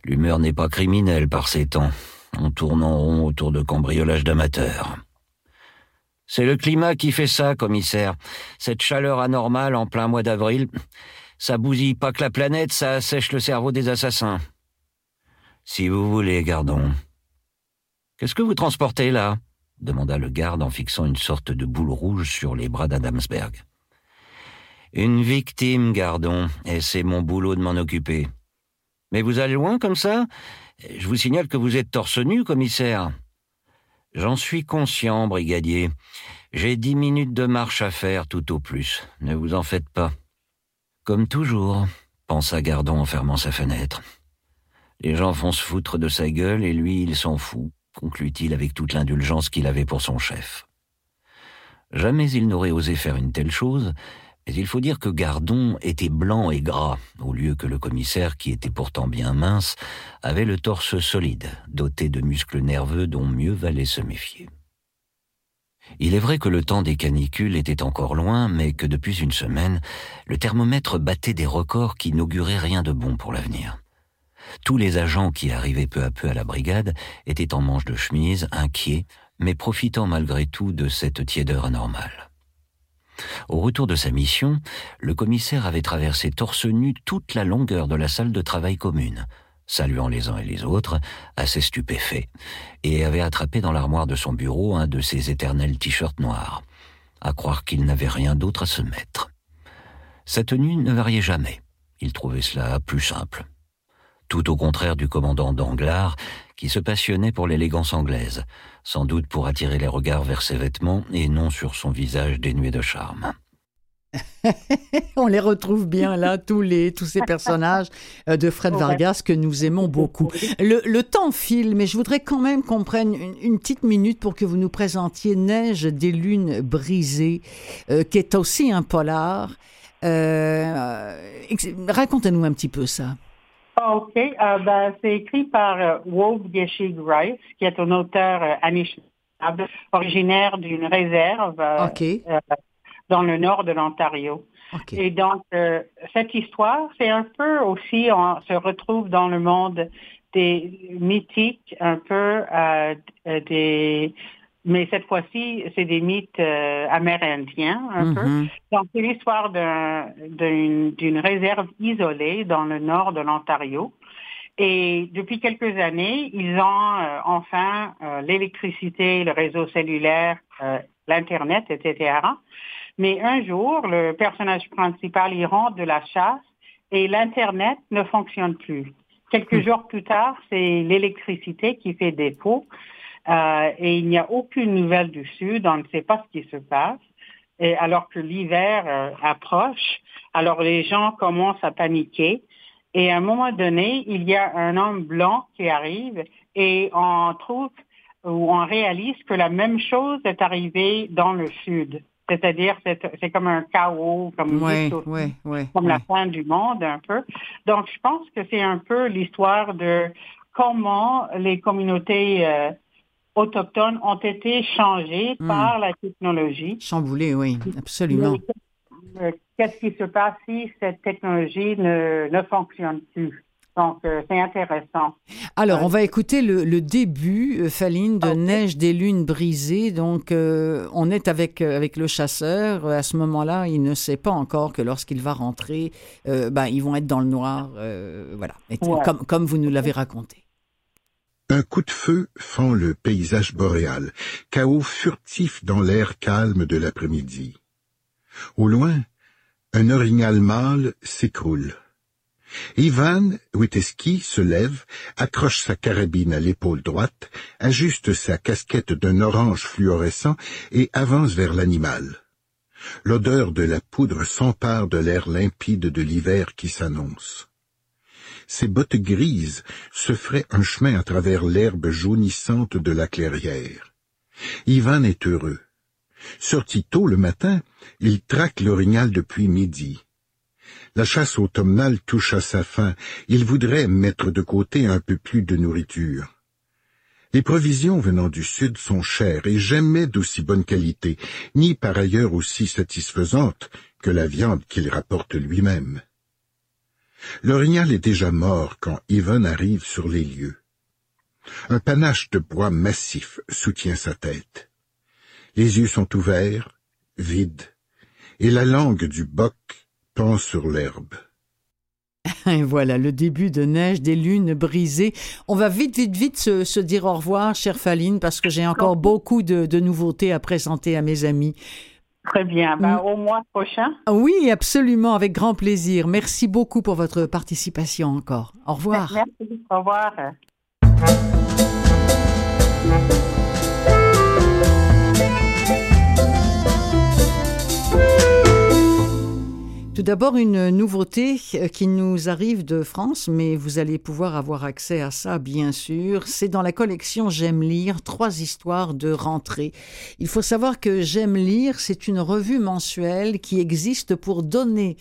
l'humeur n'est pas criminelle par ces temps. On tourne en rond autour de cambriolages d'amateurs. C'est le climat qui fait ça, commissaire. Cette chaleur anormale en plein mois d'avril, ça bousille pas que la planète, ça assèche le cerveau des assassins. Si vous voulez, gardons. Qu'est-ce que vous transportez là? demanda le garde en fixant une sorte de boule rouge sur les bras d'Adamsberg. Une victime, gardons, et c'est mon boulot de m'en occuper. Mais vous allez loin comme ça? Je vous signale que vous êtes torse nu, commissaire. J'en suis conscient, brigadier. J'ai dix minutes de marche à faire tout au plus. Ne vous en faites pas. Comme toujours, pensa Gardon en fermant sa fenêtre. Les gens font se foutre de sa gueule et lui, il s'en fout, conclut-il avec toute l'indulgence qu'il avait pour son chef. Jamais il n'aurait osé faire une telle chose, il faut dire que Gardon était blanc et gras, au lieu que le commissaire, qui était pourtant bien mince, avait le torse solide, doté de muscles nerveux dont mieux valait se méfier. Il est vrai que le temps des canicules était encore loin, mais que depuis une semaine, le thermomètre battait des records qui n'auguraient rien de bon pour l'avenir. Tous les agents qui arrivaient peu à peu à la brigade étaient en manche de chemise, inquiets, mais profitant malgré tout de cette tiédeur anormale. Au retour de sa mission, le commissaire avait traversé torse nu toute la longueur de la salle de travail commune, saluant les uns et les autres, assez stupéfait, et avait attrapé dans l'armoire de son bureau un de ses éternels t-shirts noirs, à croire qu'il n'avait rien d'autre à se mettre. Sa tenue ne variait jamais. Il trouvait cela plus simple. Tout au contraire du commandant Danglars, qui se passionnait pour l'élégance anglaise, sans doute pour attirer les regards vers ses vêtements et non sur son visage dénué de charme. On les retrouve bien là, tous, les, tous ces personnages euh, de Fred Vargas que nous aimons beaucoup. Le, temps file, mais je voudrais quand même qu'on prenne une, petite minute pour que vous nous présentiez Neige des lunes brisées, euh, qui est aussi un polar. Euh, racontez-nous un petit peu ça. OK. Ben, c'est écrit par Wolf Geshe Grice, qui est un auteur euh, originaire d'une réserve OK dans le nord de l'Ontario. Et donc, euh, cette histoire, c'est un peu aussi, on se retrouve dans le monde des mythiques, un peu euh, des... Mais cette fois-ci, c'est des mythes euh, amérindiens, un peu. Mm-hmm. Donc, c'est l'histoire d'une réserve isolée dans le nord de l'Ontario. Et depuis quelques années, ils ont enfin l'électricité, le réseau cellulaire, l'Internet, etc. Mais un jour, le personnage principal, il rentre de la chasse et l'Internet ne fonctionne plus. Quelques hmm. jours plus tard, c'est l'électricité qui fait défaut euh, et il n'y a aucune nouvelle du Sud, on ne sait pas ce qui se passe. Et alors que l'hiver euh, approche, alors les gens commencent à paniquer. Et à un moment donné, il y a un homme blanc qui arrive et on trouve ou on réalise que la même chose est arrivée dans le Sud. C'est-à-dire, c'est comme un chaos, comme, comme la fin du monde un peu. Donc, je pense que c'est un peu l'histoire de comment les communautés euh, autochtones ont été changées hmm. par la technologie. Chamboulées, oui, absolument. Qu'est-ce qui se passe si cette technologie ne, ne fonctionne plus? Donc, euh, c'est intéressant. Alors, on va écouter le, début, euh, Faline, de Neige des lunes brisées. Donc, euh, on est avec, avec le chasseur. À ce moment-là, il ne sait pas encore que lorsqu'il va rentrer, ben, ils vont être dans le noir. voilà, comme, comme vous nous l'avez raconté. Un coup de feu fend le paysage boréal, chaos furtif dans l'air calme de l'après-midi. Au loin, un orignal mâle s'écroule. Ivan Witeski se lève, accroche sa carabine à l'épaule droite, ajuste sa casquette d'un orange fluorescent et avance vers l'animal. L'odeur de la poudre s'empare de l'air limpide de l'hiver qui s'annonce. Ses bottes grises se feraient un chemin à travers l'herbe jaunissante de la clairière. Ivan est heureux. Sorti tôt le matin, il traque l'orignal depuis midi. La chasse automnale touche à sa fin. Il voudrait mettre de côté un peu plus de nourriture. Les provisions venant du sud sont chères et jamais d'aussi bonne qualité, ni par ailleurs aussi satisfaisantes que la viande qu'il rapporte lui-même. L'orignal est déjà mort quand Yvonne arrive sur les lieux. Un panache de bois massif soutient sa tête. Les yeux sont ouverts, vides, et la langue du boc sur l'herbe. Et voilà, le début de neige, des lunes brisées. On va vite, vite, vite se, dire au revoir, chère Faline, parce que j'ai encore beaucoup de, nouveautés à présenter à mes amis. Très bien. Ben, mm. au mois prochain. Oui, absolument, avec grand plaisir. Merci beaucoup pour votre participation encore. Au revoir. Merci. Au revoir. Tout d'abord, une nouveauté euh, qui nous arrive de France, mais vous allez pouvoir avoir accès à ça, bien sûr. C'est dans la collection J'aime lire, trois histoires de rentrée. Il faut savoir que J'aime lire, c'est une revue mensuelle qui existe pour donner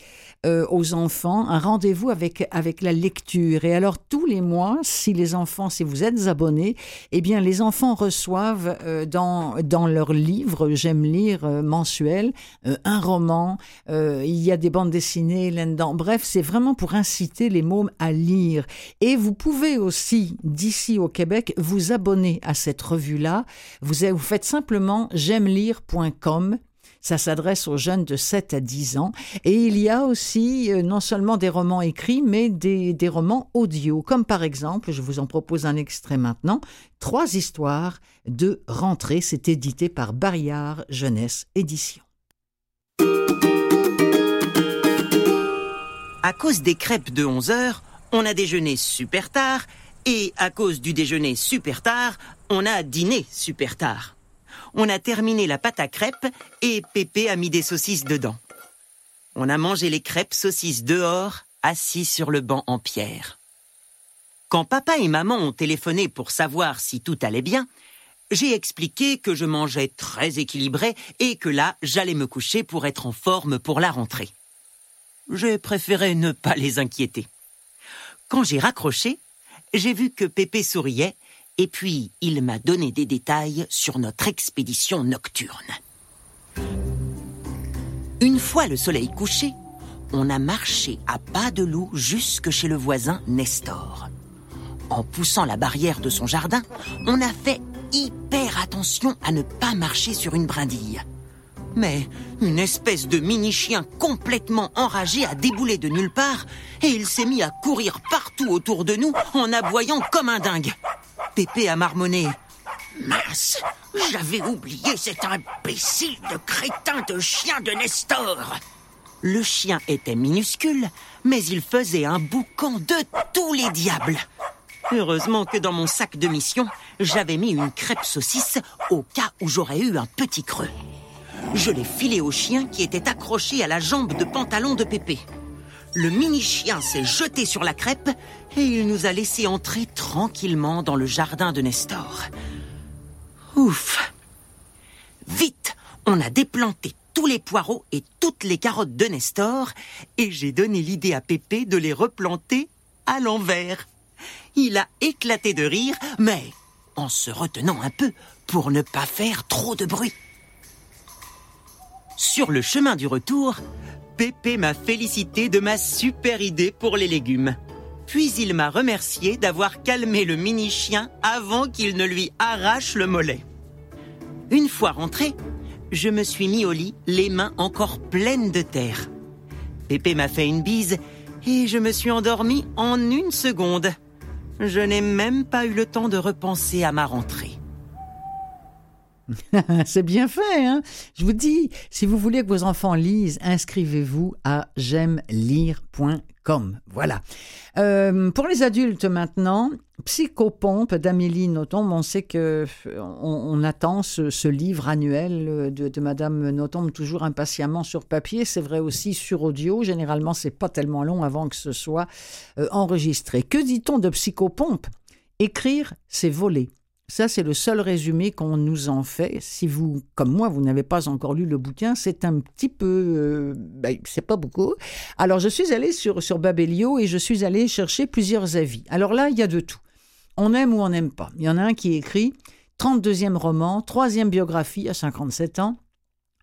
euh, aux enfants un rendez-vous avec, avec la lecture. Et alors, tous les mois, si les enfants, si vous êtes abonnés, eh bien, les enfants reçoivent euh, dans, dans leur livre J'aime lire mensuel un roman. il y a des bandes dessinées là-dedans. Bref, c'est vraiment pour inciter les mômes à lire. Et vous pouvez aussi, d'ici au Québec, vous abonner à cette revue-là. Vous, vous faites simplement j'aime lire.com ça s'adresse aux jeunes de 7 à 10 ans. Et il y a aussi euh, non seulement des romans écrits, mais des, des romans audio, comme par exemple, je vous en propose un extrait maintenant, Trois histoires de rentrée. C'est édité par Barrière Jeunesse Édition. À cause des crêpes de 11 heures, on a déjeuné super tard, et à cause du déjeuner super tard, on a dîné super tard on a terminé la pâte à crêpes et Pépé a mis des saucisses dedans. On a mangé les crêpes saucisses dehors, assis sur le banc en pierre. Quand papa et maman ont téléphoné pour savoir si tout allait bien, j'ai expliqué que je mangeais très équilibré et que là, j'allais me coucher pour être en forme pour la rentrée. J'ai préféré ne pas les inquiéter. Quand j'ai raccroché, j'ai vu que Pépé souriait et puis, il m'a donné des détails sur notre expédition nocturne. Une fois le soleil couché, on a marché à pas de loup jusque chez le voisin Nestor. En poussant la barrière de son jardin, on a fait hyper attention à ne pas marcher sur une brindille. Mais une espèce de mini-chien complètement enragé a déboulé de nulle part et il s'est mis à courir partout autour de nous en aboyant comme un dingue. Pépé a marmonné. Mince, j'avais oublié cet imbécile de crétin de chien de Nestor. Le chien était minuscule, mais il faisait un boucan de tous les diables. Heureusement que dans mon sac de mission, j'avais mis une crêpe saucisse au cas où j'aurais eu un petit creux. Je l'ai filé au chien qui était accroché à la jambe de pantalon de Pépé le mini-chien s'est jeté sur la crêpe et il nous a laissé entrer tranquillement dans le jardin de Nestor. Ouf Vite, on a déplanté tous les poireaux et toutes les carottes de Nestor et j'ai donné l'idée à Pépé de les replanter à l'envers. Il a éclaté de rire, mais en se retenant un peu pour ne pas faire trop de bruit. Sur le chemin du retour, Pépé m'a félicité de ma super idée pour les légumes. Puis il m'a remercié d'avoir calmé le mini-chien avant qu'il ne lui arrache le mollet. Une fois rentré, je me suis mis au lit, les mains encore pleines de terre. Pépé m'a fait une bise et je me suis endormi en une seconde. Je n'ai même pas eu le temps de repenser à ma rentrée. c'est bien fait, hein Je vous dis, si vous voulez que vos enfants lisent, inscrivez-vous à j'aime lire.com. Voilà. Euh, pour les adultes maintenant, Psychopompe d'Amélie Nothomb, on sait que on, attend ce, livre annuel de, Madame Nothomb toujours impatiemment sur papier. C'est vrai aussi sur audio. Généralement, c'est pas tellement long avant que ce soit euh, enregistré. Que dit-on de Psychopompe? Écrire, c'est voler. Ça, c'est le seul résumé qu'on nous en fait. Si vous, comme moi, vous n'avez pas encore lu le bouquin, c'est un petit peu... Euh, ben, c'est pas beaucoup. Alors, je suis allée sur, sur et je suis allée chercher plusieurs avis. Alors là, il y a de tout. On aime ou on n'aime pas. Il y en a un qui écrit 32e roman, troisième biographie à 57 ans,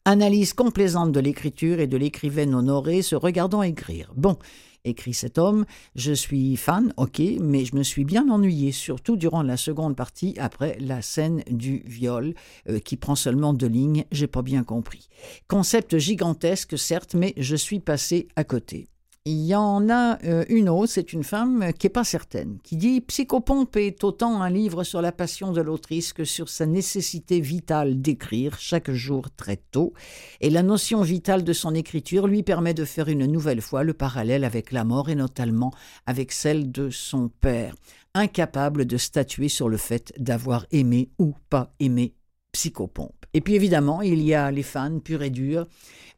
analyse complaisante de l'écriture et de l'écrivaine honorée se regardant écrire. Bon, écrit cet homme. Je suis fan, ok, mais je me suis bien ennuyé, surtout durant la seconde partie, après la scène du viol, euh, qui prend seulement deux lignes, j'ai pas bien compris. Concept gigantesque, certes, mais je suis passé à côté. Il y en a euh, une autre, c'est une femme qui n'est pas certaine, qui dit Psychopompe est autant un livre sur la passion de l'autrice que sur sa nécessité vitale d'écrire chaque jour très tôt, et la notion vitale de son écriture lui permet de faire une nouvelle fois le parallèle avec la mort et notamment avec celle de son père, incapable de statuer sur le fait d'avoir aimé ou pas aimé Psychopompe. Et puis évidemment, il y a les fans purs et durs.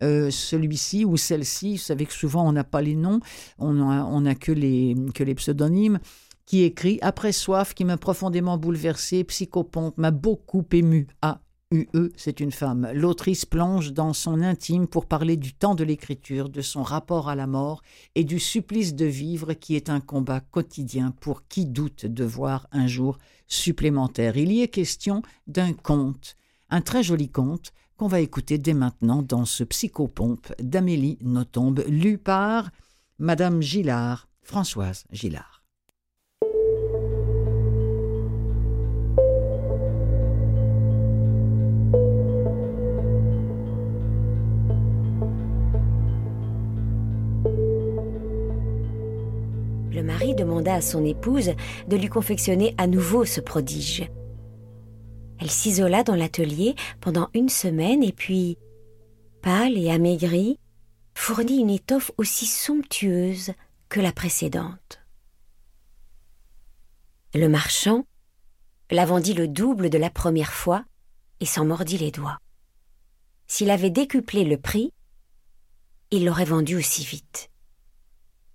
Euh, celui-ci ou celle-ci, vous savez que souvent on n'a pas les noms, on n'a que, les, que les pseudonymes, qui écrit Après soif, qui m'a profondément bouleversé, psychopompe, m'a beaucoup ému. Ah, UE, c'est une femme. L'autrice plonge dans son intime pour parler du temps de l'écriture, de son rapport à la mort et du supplice de vivre qui est un combat quotidien pour qui doute de voir un jour supplémentaire. Il y est question d'un conte, un très joli conte qu'on va écouter dès maintenant dans ce psychopompe d'Amélie Nothomb, lu par Madame Gillard, Françoise Gillard. Le mari demanda à son épouse de lui confectionner à nouveau ce prodige. Elle s'isola dans l'atelier pendant une semaine et puis, pâle et amaigrie, fournit une étoffe aussi somptueuse que la précédente. Le marchand la vendit le double de la première fois et s'en mordit les doigts. S'il avait décuplé le prix, il l'aurait vendu aussi vite.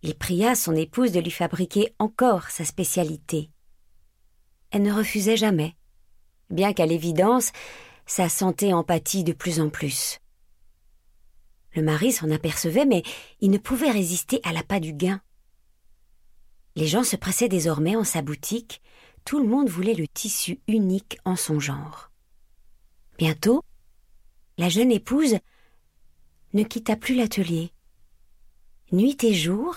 Il pria son épouse de lui fabriquer encore sa spécialité. Elle ne refusait jamais bien qu'à l'évidence, sa santé en pâtit de plus en plus. Le mari s'en apercevait, mais il ne pouvait résister à l'appât du gain. Les gens se pressaient désormais en sa boutique, tout le monde voulait le tissu unique en son genre. Bientôt, la jeune épouse ne quitta plus l'atelier. Nuit et jour,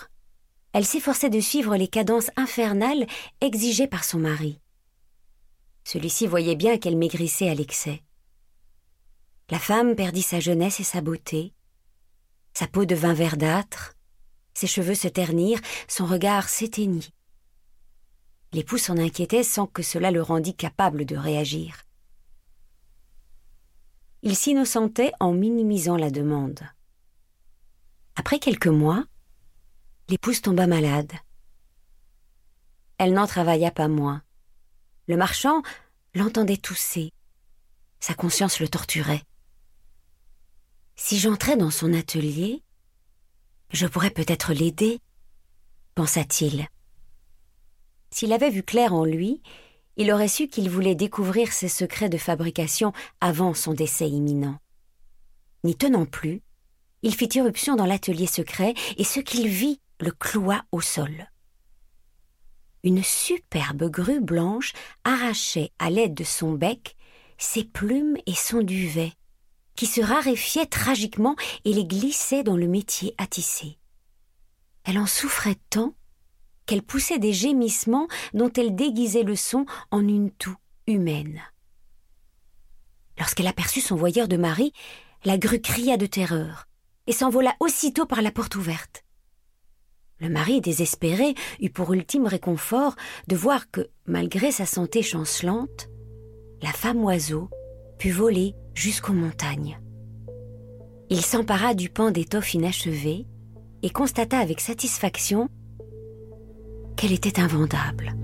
elle s'efforçait de suivre les cadences infernales exigées par son mari. Celui-ci voyait bien qu'elle maigrissait à l'excès. La femme perdit sa jeunesse et sa beauté. Sa peau devint verdâtre, ses cheveux se ternirent, son regard s'éteignit. L'époux s'en inquiétait sans que cela le rendît capable de réagir. Il s'innocentait en minimisant la demande. Après quelques mois, l'épouse tomba malade. Elle n'en travailla pas moins. Le marchand l'entendait tousser. Sa conscience le torturait. Si j'entrais dans son atelier, je pourrais peut-être l'aider, pensa-t-il. S'il avait vu clair en lui, il aurait su qu'il voulait découvrir ses secrets de fabrication avant son décès imminent. N'y tenant plus, il fit irruption dans l'atelier secret et ce qu'il vit le cloua au sol une superbe grue blanche arrachait à l'aide de son bec ses plumes et son duvet, qui se raréfiaient tragiquement et les glissait dans le métier tisser. Elle en souffrait tant qu'elle poussait des gémissements dont elle déguisait le son en une toux humaine. Lorsqu'elle aperçut son voyeur de mari, la grue cria de terreur et s'envola aussitôt par la porte ouverte. Le mari, désespéré, eut pour ultime réconfort de voir que, malgré sa santé chancelante, la femme oiseau put voler jusqu'aux montagnes. Il s'empara du pan d'étoffe inachevé et constata avec satisfaction qu'elle était invendable.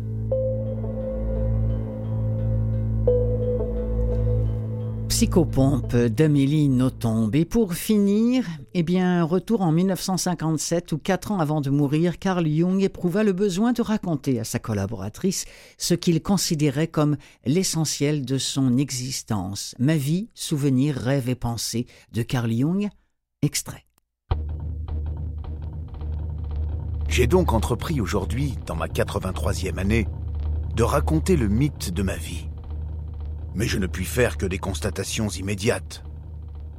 Psychopompe d'Amélie Nothomb. Et pour finir, eh bien, retour en 1957 où quatre ans avant de mourir, Carl Jung éprouva le besoin de raconter à sa collaboratrice ce qu'il considérait comme l'essentiel de son existence. Ma vie, souvenirs, rêves et pensées de Carl Jung. Extrait. J'ai donc entrepris aujourd'hui, dans ma 83e année, de raconter le mythe de ma vie mais je ne puis faire que des constatations immédiates.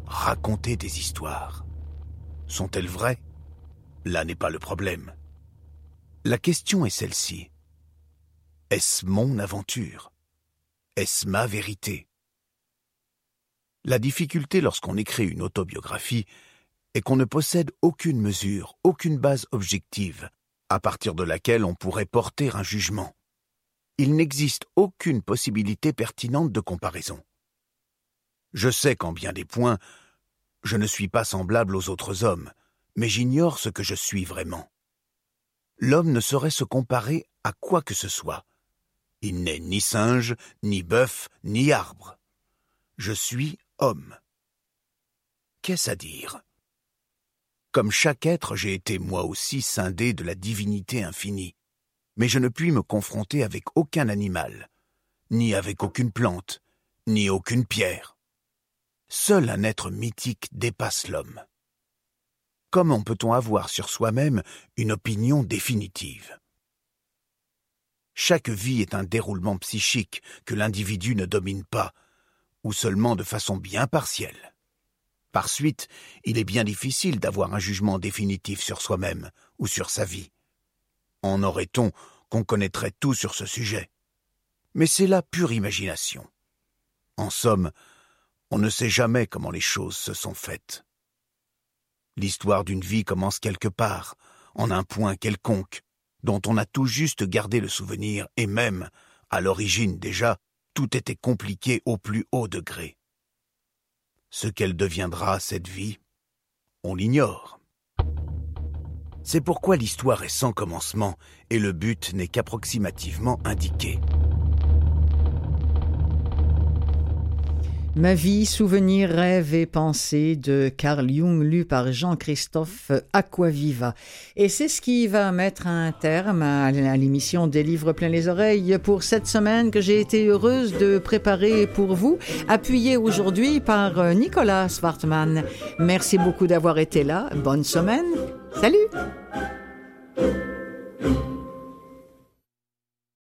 Raconter des histoires. Sont-elles vraies? Là n'est pas le problème. La question est celle-ci. Est-ce mon aventure? Est-ce ma vérité? La difficulté lorsqu'on écrit une autobiographie est qu'on ne possède aucune mesure, aucune base objective, à partir de laquelle on pourrait porter un jugement il n'existe aucune possibilité pertinente de comparaison. Je sais qu'en bien des points, je ne suis pas semblable aux autres hommes, mais j'ignore ce que je suis vraiment. L'homme ne saurait se comparer à quoi que ce soit. Il n'est ni singe, ni bœuf, ni arbre. Je suis homme. Qu'est-ce à dire? Comme chaque être, j'ai été moi aussi scindé de la divinité infinie, mais je ne puis me confronter avec aucun animal, ni avec aucune plante, ni aucune pierre. Seul un être mythique dépasse l'homme. Comment peut-on avoir sur soi-même une opinion définitive? Chaque vie est un déroulement psychique que l'individu ne domine pas, ou seulement de façon bien partielle. Par suite, il est bien difficile d'avoir un jugement définitif sur soi-même ou sur sa vie. En aurait-on qu'on connaîtrait tout sur ce sujet? Mais c'est la pure imagination. En somme, on ne sait jamais comment les choses se sont faites. L'histoire d'une vie commence quelque part, en un point quelconque, dont on a tout juste gardé le souvenir, et même, à l'origine déjà, tout était compliqué au plus haut degré. Ce qu'elle deviendra, cette vie, on l'ignore. C'est pourquoi l'histoire est sans commencement et le but n'est qu'approximativement indiqué. Ma vie, souvenirs, rêves et pensées de Carl Jung, lu par Jean-Christophe Aquaviva. Et c'est ce qui va mettre un terme à l'émission des livres plein les oreilles pour cette semaine que j'ai été heureuse de préparer pour vous, appuyée aujourd'hui par Nicolas Swartman. Merci beaucoup d'avoir été là. Bonne semaine. Salut.